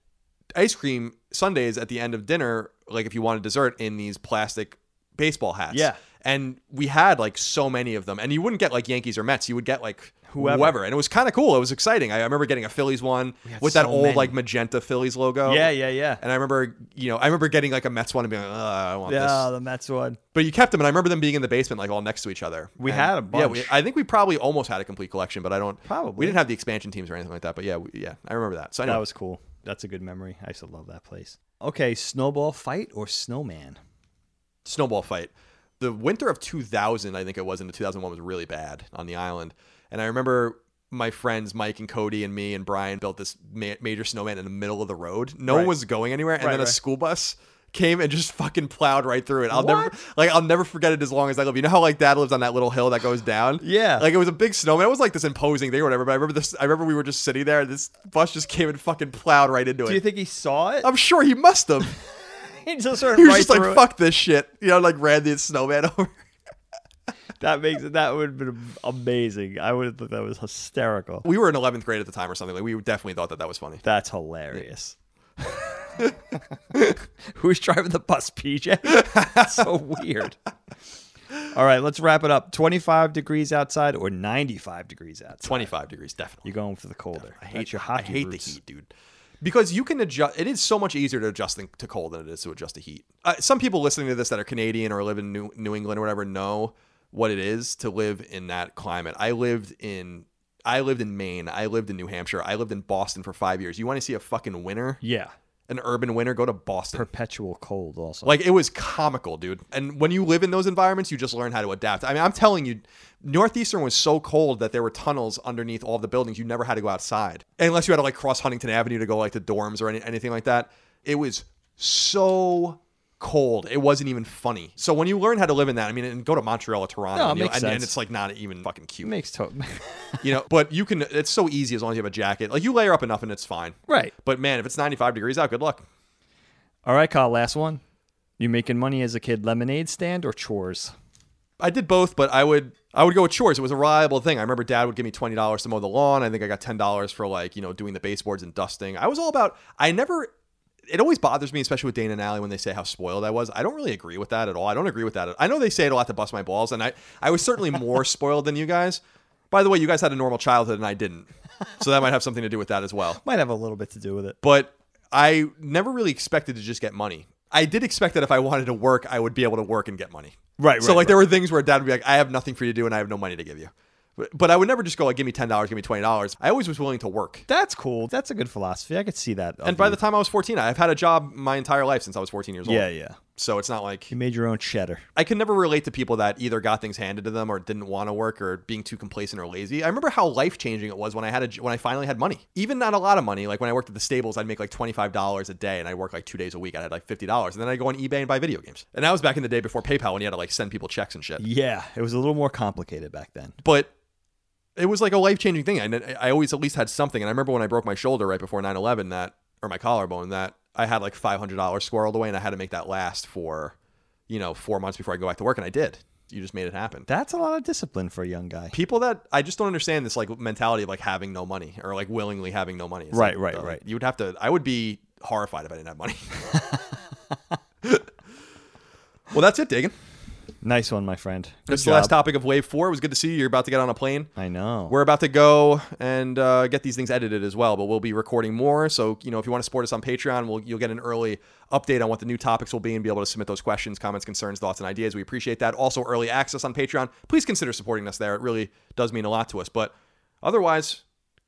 ice cream sundaes at the end of dinner, like if you wanted dessert in these plastic baseball hats. Yeah. And we had like so many of them, and you wouldn't get like Yankees or Mets. You would get like Whoever. whoever, and it was kind of cool. It was exciting. I, I remember getting a Phillies one with that so old many. like magenta Phillies logo. Yeah, yeah, yeah. And I remember, you know, I remember getting like a Mets one and being like, I want Yeah, this. Yeah, the Mets one. But you kept them, and I remember them being in the basement, like all next to each other. We And, had a bunch. Yeah, we. I think we probably almost had a complete collection, but I don't. Probably. We didn't have the expansion teams or anything like that. But yeah, we, yeah, I remember that. So anyway, That was cool. That's a good memory. I used to love that place. Okay, snowball fight or snowman? snowball fight. The winter of 2000, I think it was, and the 2001 was really bad on the island. And I remember my friends Mike and Cody and me and Brian built this ma- major snowman in the middle of the road. No one was going anywhere, and Right, then a right. school bus came and just fucking plowed right through it. I'll never like I'll never forget it as long as I live. You know how like dad lives on that little hill that goes down? Yeah. Like it was a big snowman. It was like this imposing thing or whatever. But I remember this. I remember we were just sitting there. and This bus just came and fucking plowed right into it. Do you think he saw it? I'm sure he must have. he just He was right just like, it. "Fuck this shit," you know, like ran the snowman over. That makes it. That would have been amazing. I would have thought that was hysterical. we were in 11th grade at the time or something like we definitely thought that that was funny That's hilarious. Who's driving the bus, PJ? That's so weird. All right, let's wrap it up. 25 degrees outside or 95 degrees outside? 25 degrees definitely You're going for the colder. i That's hate your I hate roots. the heat dude because you can adjust it is so much easier to adjust to cold than it is to adjust to heat uh, some people listening to this that are canadian or live in new, new england or whatever know what it is to live in that climate i lived in i lived in maine i lived in new hampshire i lived in boston for five years you want to see a fucking winter Yeah. an urban winter go to boston Perpetual cold also. Like it was comical, dude. And when you live in those environments, you just learn how to adapt. I mean, I'm telling you, Northeastern was so cold that there were tunnels underneath all the buildings. You never had to go outside unless you had to like cross Huntington Avenue to go like to dorms or any, anything like that. It was so cold. It wasn't even funny. So when you learn how to live in that, I mean, and go to Montreal or Toronto, No, it and, you- makes and, and sense. it's like not even fucking cute, makes total. you know. But you can. It's so easy as long as you have a jacket. Like you layer up enough and it's fine. right. But man, if it's 95 degrees out, good luck. All right, Kyle, last one. You making money as a kid lemonade stand or chores? I did both, but I would I would go with chores. It was a reliable thing. I remember dad would give me twenty dollars to mow the lawn. I think I got ten dollars for like, you know, doing the baseboards and dusting. I was all about I never it always bothers me, especially with Dana and Allie, when they say how spoiled I was. I don't really agree with that at all. I don't agree with that. I know they say it a lot to bust my balls, and I, I was certainly more spoiled than you guys. By the way, you guys had a normal childhood and I didn't. So that might have something to do with that as well Might have a little bit to do with it. but I never really expected to just get money. I did expect that if I wanted to work, I would be able to work and get money. Right, So right, like there were things where dad would be like, I have nothing for you to do and I have no money to give you. But, I would never just go like, give me ten dollars, give me twenty dollars. I always was willing to work. That's cool. That's a good philosophy. I could see that. And by you. the time I was fourteen, I've had a job my entire life since I was fourteen years old. yeah, yeah, So it's not like you made your own cheddar. I can never relate to people that either got things handed to them or didn't want to work or being too complacent or lazy. I remember how life changing it was when I had a, when I finally had money. Even not a lot of money. Like when I worked at the stables, I'd make like twenty five dollars a day, and I work like two days a week. I had like fifty dollars, and then I go on eBay and buy video games. And that was back in the day before PayPal when you had to like send people checks and shit. Yeah, it was a little more complicated back then. But it was like a life changing thing. I, I always at least had something. And I remember when I broke my shoulder right before 9 11, that, or my collarbone, that I had like $500 squirreled away and I had to make that last for, you know, four months before I go back to work. And I did. You just made it happen. That's a lot of discipline for a young guy. People that I just don't understand this like mentality of like having no money or like willingly having no money. It's Right, like, right, uh, right. You would have to, I would be horrified if I didn't have money. well, that's it, Dagan. Nice one, my friend. Good That's the last topic of Wave 4. It was good to see you. You're about to get on a plane. I know. We're about to go and uh, get these things edited as well, but we'll be recording more. So, you know, if you want to support us on Patreon, we'll, you'll get an early update on what the new topics will be and be able to submit those questions, comments, concerns, thoughts, and ideas. We appreciate that. Also, early access on Patreon. Please consider supporting us there. It really does mean a lot to us. But otherwise,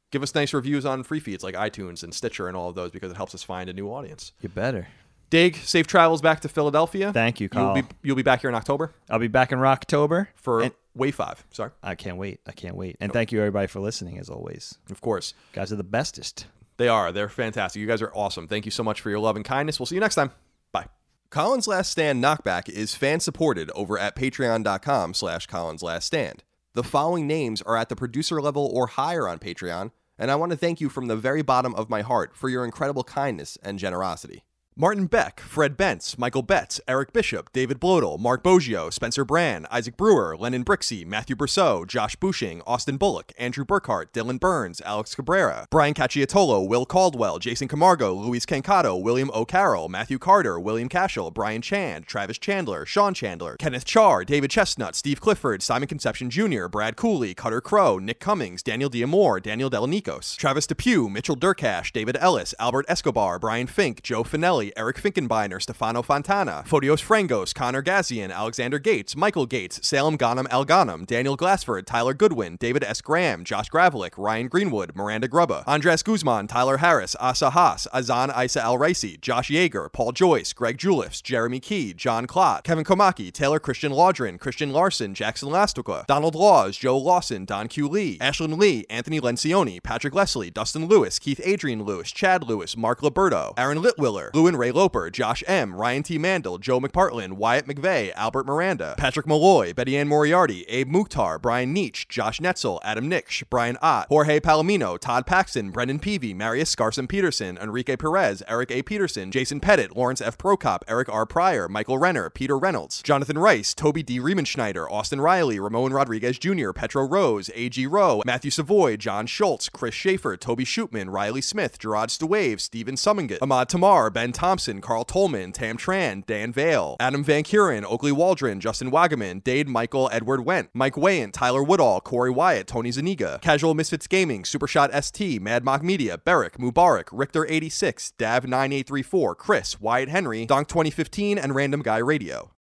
give us nice reviews on free feeds like iTunes and Stitcher and all of those because it helps us find a new audience. you better. Dig, safe travels back to Philadelphia. Thank you, You'll be, you'll be back here in October I'll be back in Rocktober for And Wave 5. Sorry. I can't wait. I can't wait. And thank you everybody for listening as always. Of course. guys are the bestest. They are. They're fantastic. You guys are awesome. Thank you so much for your love and kindness. We'll see you next time. Bye. Colin's Last Stand Knockback is fan supported over at patreon.com slash Colin's Last Stand. The following names are at the producer level or higher on Patreon, and I want to thank you from the very bottom of my heart for your incredible kindness and generosity. Martin Beck, Fred Bentz, Michael Betts, Eric Bishop, David Blodel, Mark Boggio, Spencer Brand, Isaac Brewer, Lennon Brixey, Matthew Brousseau, Josh Bushing, Austin Bullock, Andrew Burkhart, Dylan Burns, Alex Cabrera, Brian Cacciatolo, Will Caldwell, Jason Camargo, Luis Cancato, William O'Carroll, Matthew Carter, William Cashel, Brian Chand, Travis Chandler, Sean Chandler, Kenneth Char, David Chestnut, Steve Clifford, Simon Conception Jr., Brad Cooley, Cutter Crow, Nick Cummings, Daniel Diamore, Daniel Delanikos, Travis Depew, Mitchell Durkash, David Ellis, Albert Escobar, Brian Fink, Joe Finelli, Eric Finkenbeiner, Stefano Fontana, Photios Frangos, Connor Gazian, Alexander Gates, Michael Gates, Salem Ghanem Al Ghanem, Daniel Glassford, Tyler Goodwin, David S. Graham, Josh Gravelick, Ryan Greenwood, Miranda Grubba, Andres Guzman, Tyler Harris, Asa Haas, Azan Isa Al Raisi, Josh Yeager, Paul Joyce, Greg Juliffs, Jeremy Key, John Klott, Kevin Komaki, Taylor Christian Laudrin, Christian Larson, Jackson Lastuka, Donald Laws, Joe Lawson, Don Q. Lee, Ashlyn Lee, Anthony Lencioni, Patrick Leslie, Dustin Lewis, Keith Adrian Lewis, Chad Lewis, Mark Liberto, Aaron Litwiller, Lewin Ray Loper, Josh M., Ryan T. Mandel, Joe McPartland, Wyatt McVeigh, Albert Miranda, Patrick Malloy, Betty Ann Moriarty, Abe Mukhtar, Brian Nietzsche, Josh Netzel, Adam Nix, Brian Ott, Jorge Palomino, Todd Paxton, Brendan Peavy, Marius Scarson Peterson, Enrique Perez, Eric A. Peterson, Jason Pettit, Lawrence F. Prokop, Eric R. Pryor, Michael Renner, Peter Reynolds, Jonathan Rice, Toby D. Riemenschneider, Austin Riley, Ramon Rodriguez Jr., Petro Rose, A.G. Rowe, Matthew Savoy, John Schultz, Chris Schaefer, Toby Shootman, Riley Smith, Gerard Stewave, Stephen Summingut, Ahmad Tamar, Ben Thompson, Carl Tolman, Tam Tran, Dan Vale, Adam Van Kuren, Oakley Waldron, Justin Wagaman, Dade Michael Edward Went, Mike Wayant, Tyler Woodall, Corey Wyatt, Tony Zaniga, Casual Misfits Gaming, Supershot ST, Mad Mock Media, Beric, Mubarak, Richter86, Dav9834, Chris, Wyatt Henry, Donk 2015, and Random Guy Radio.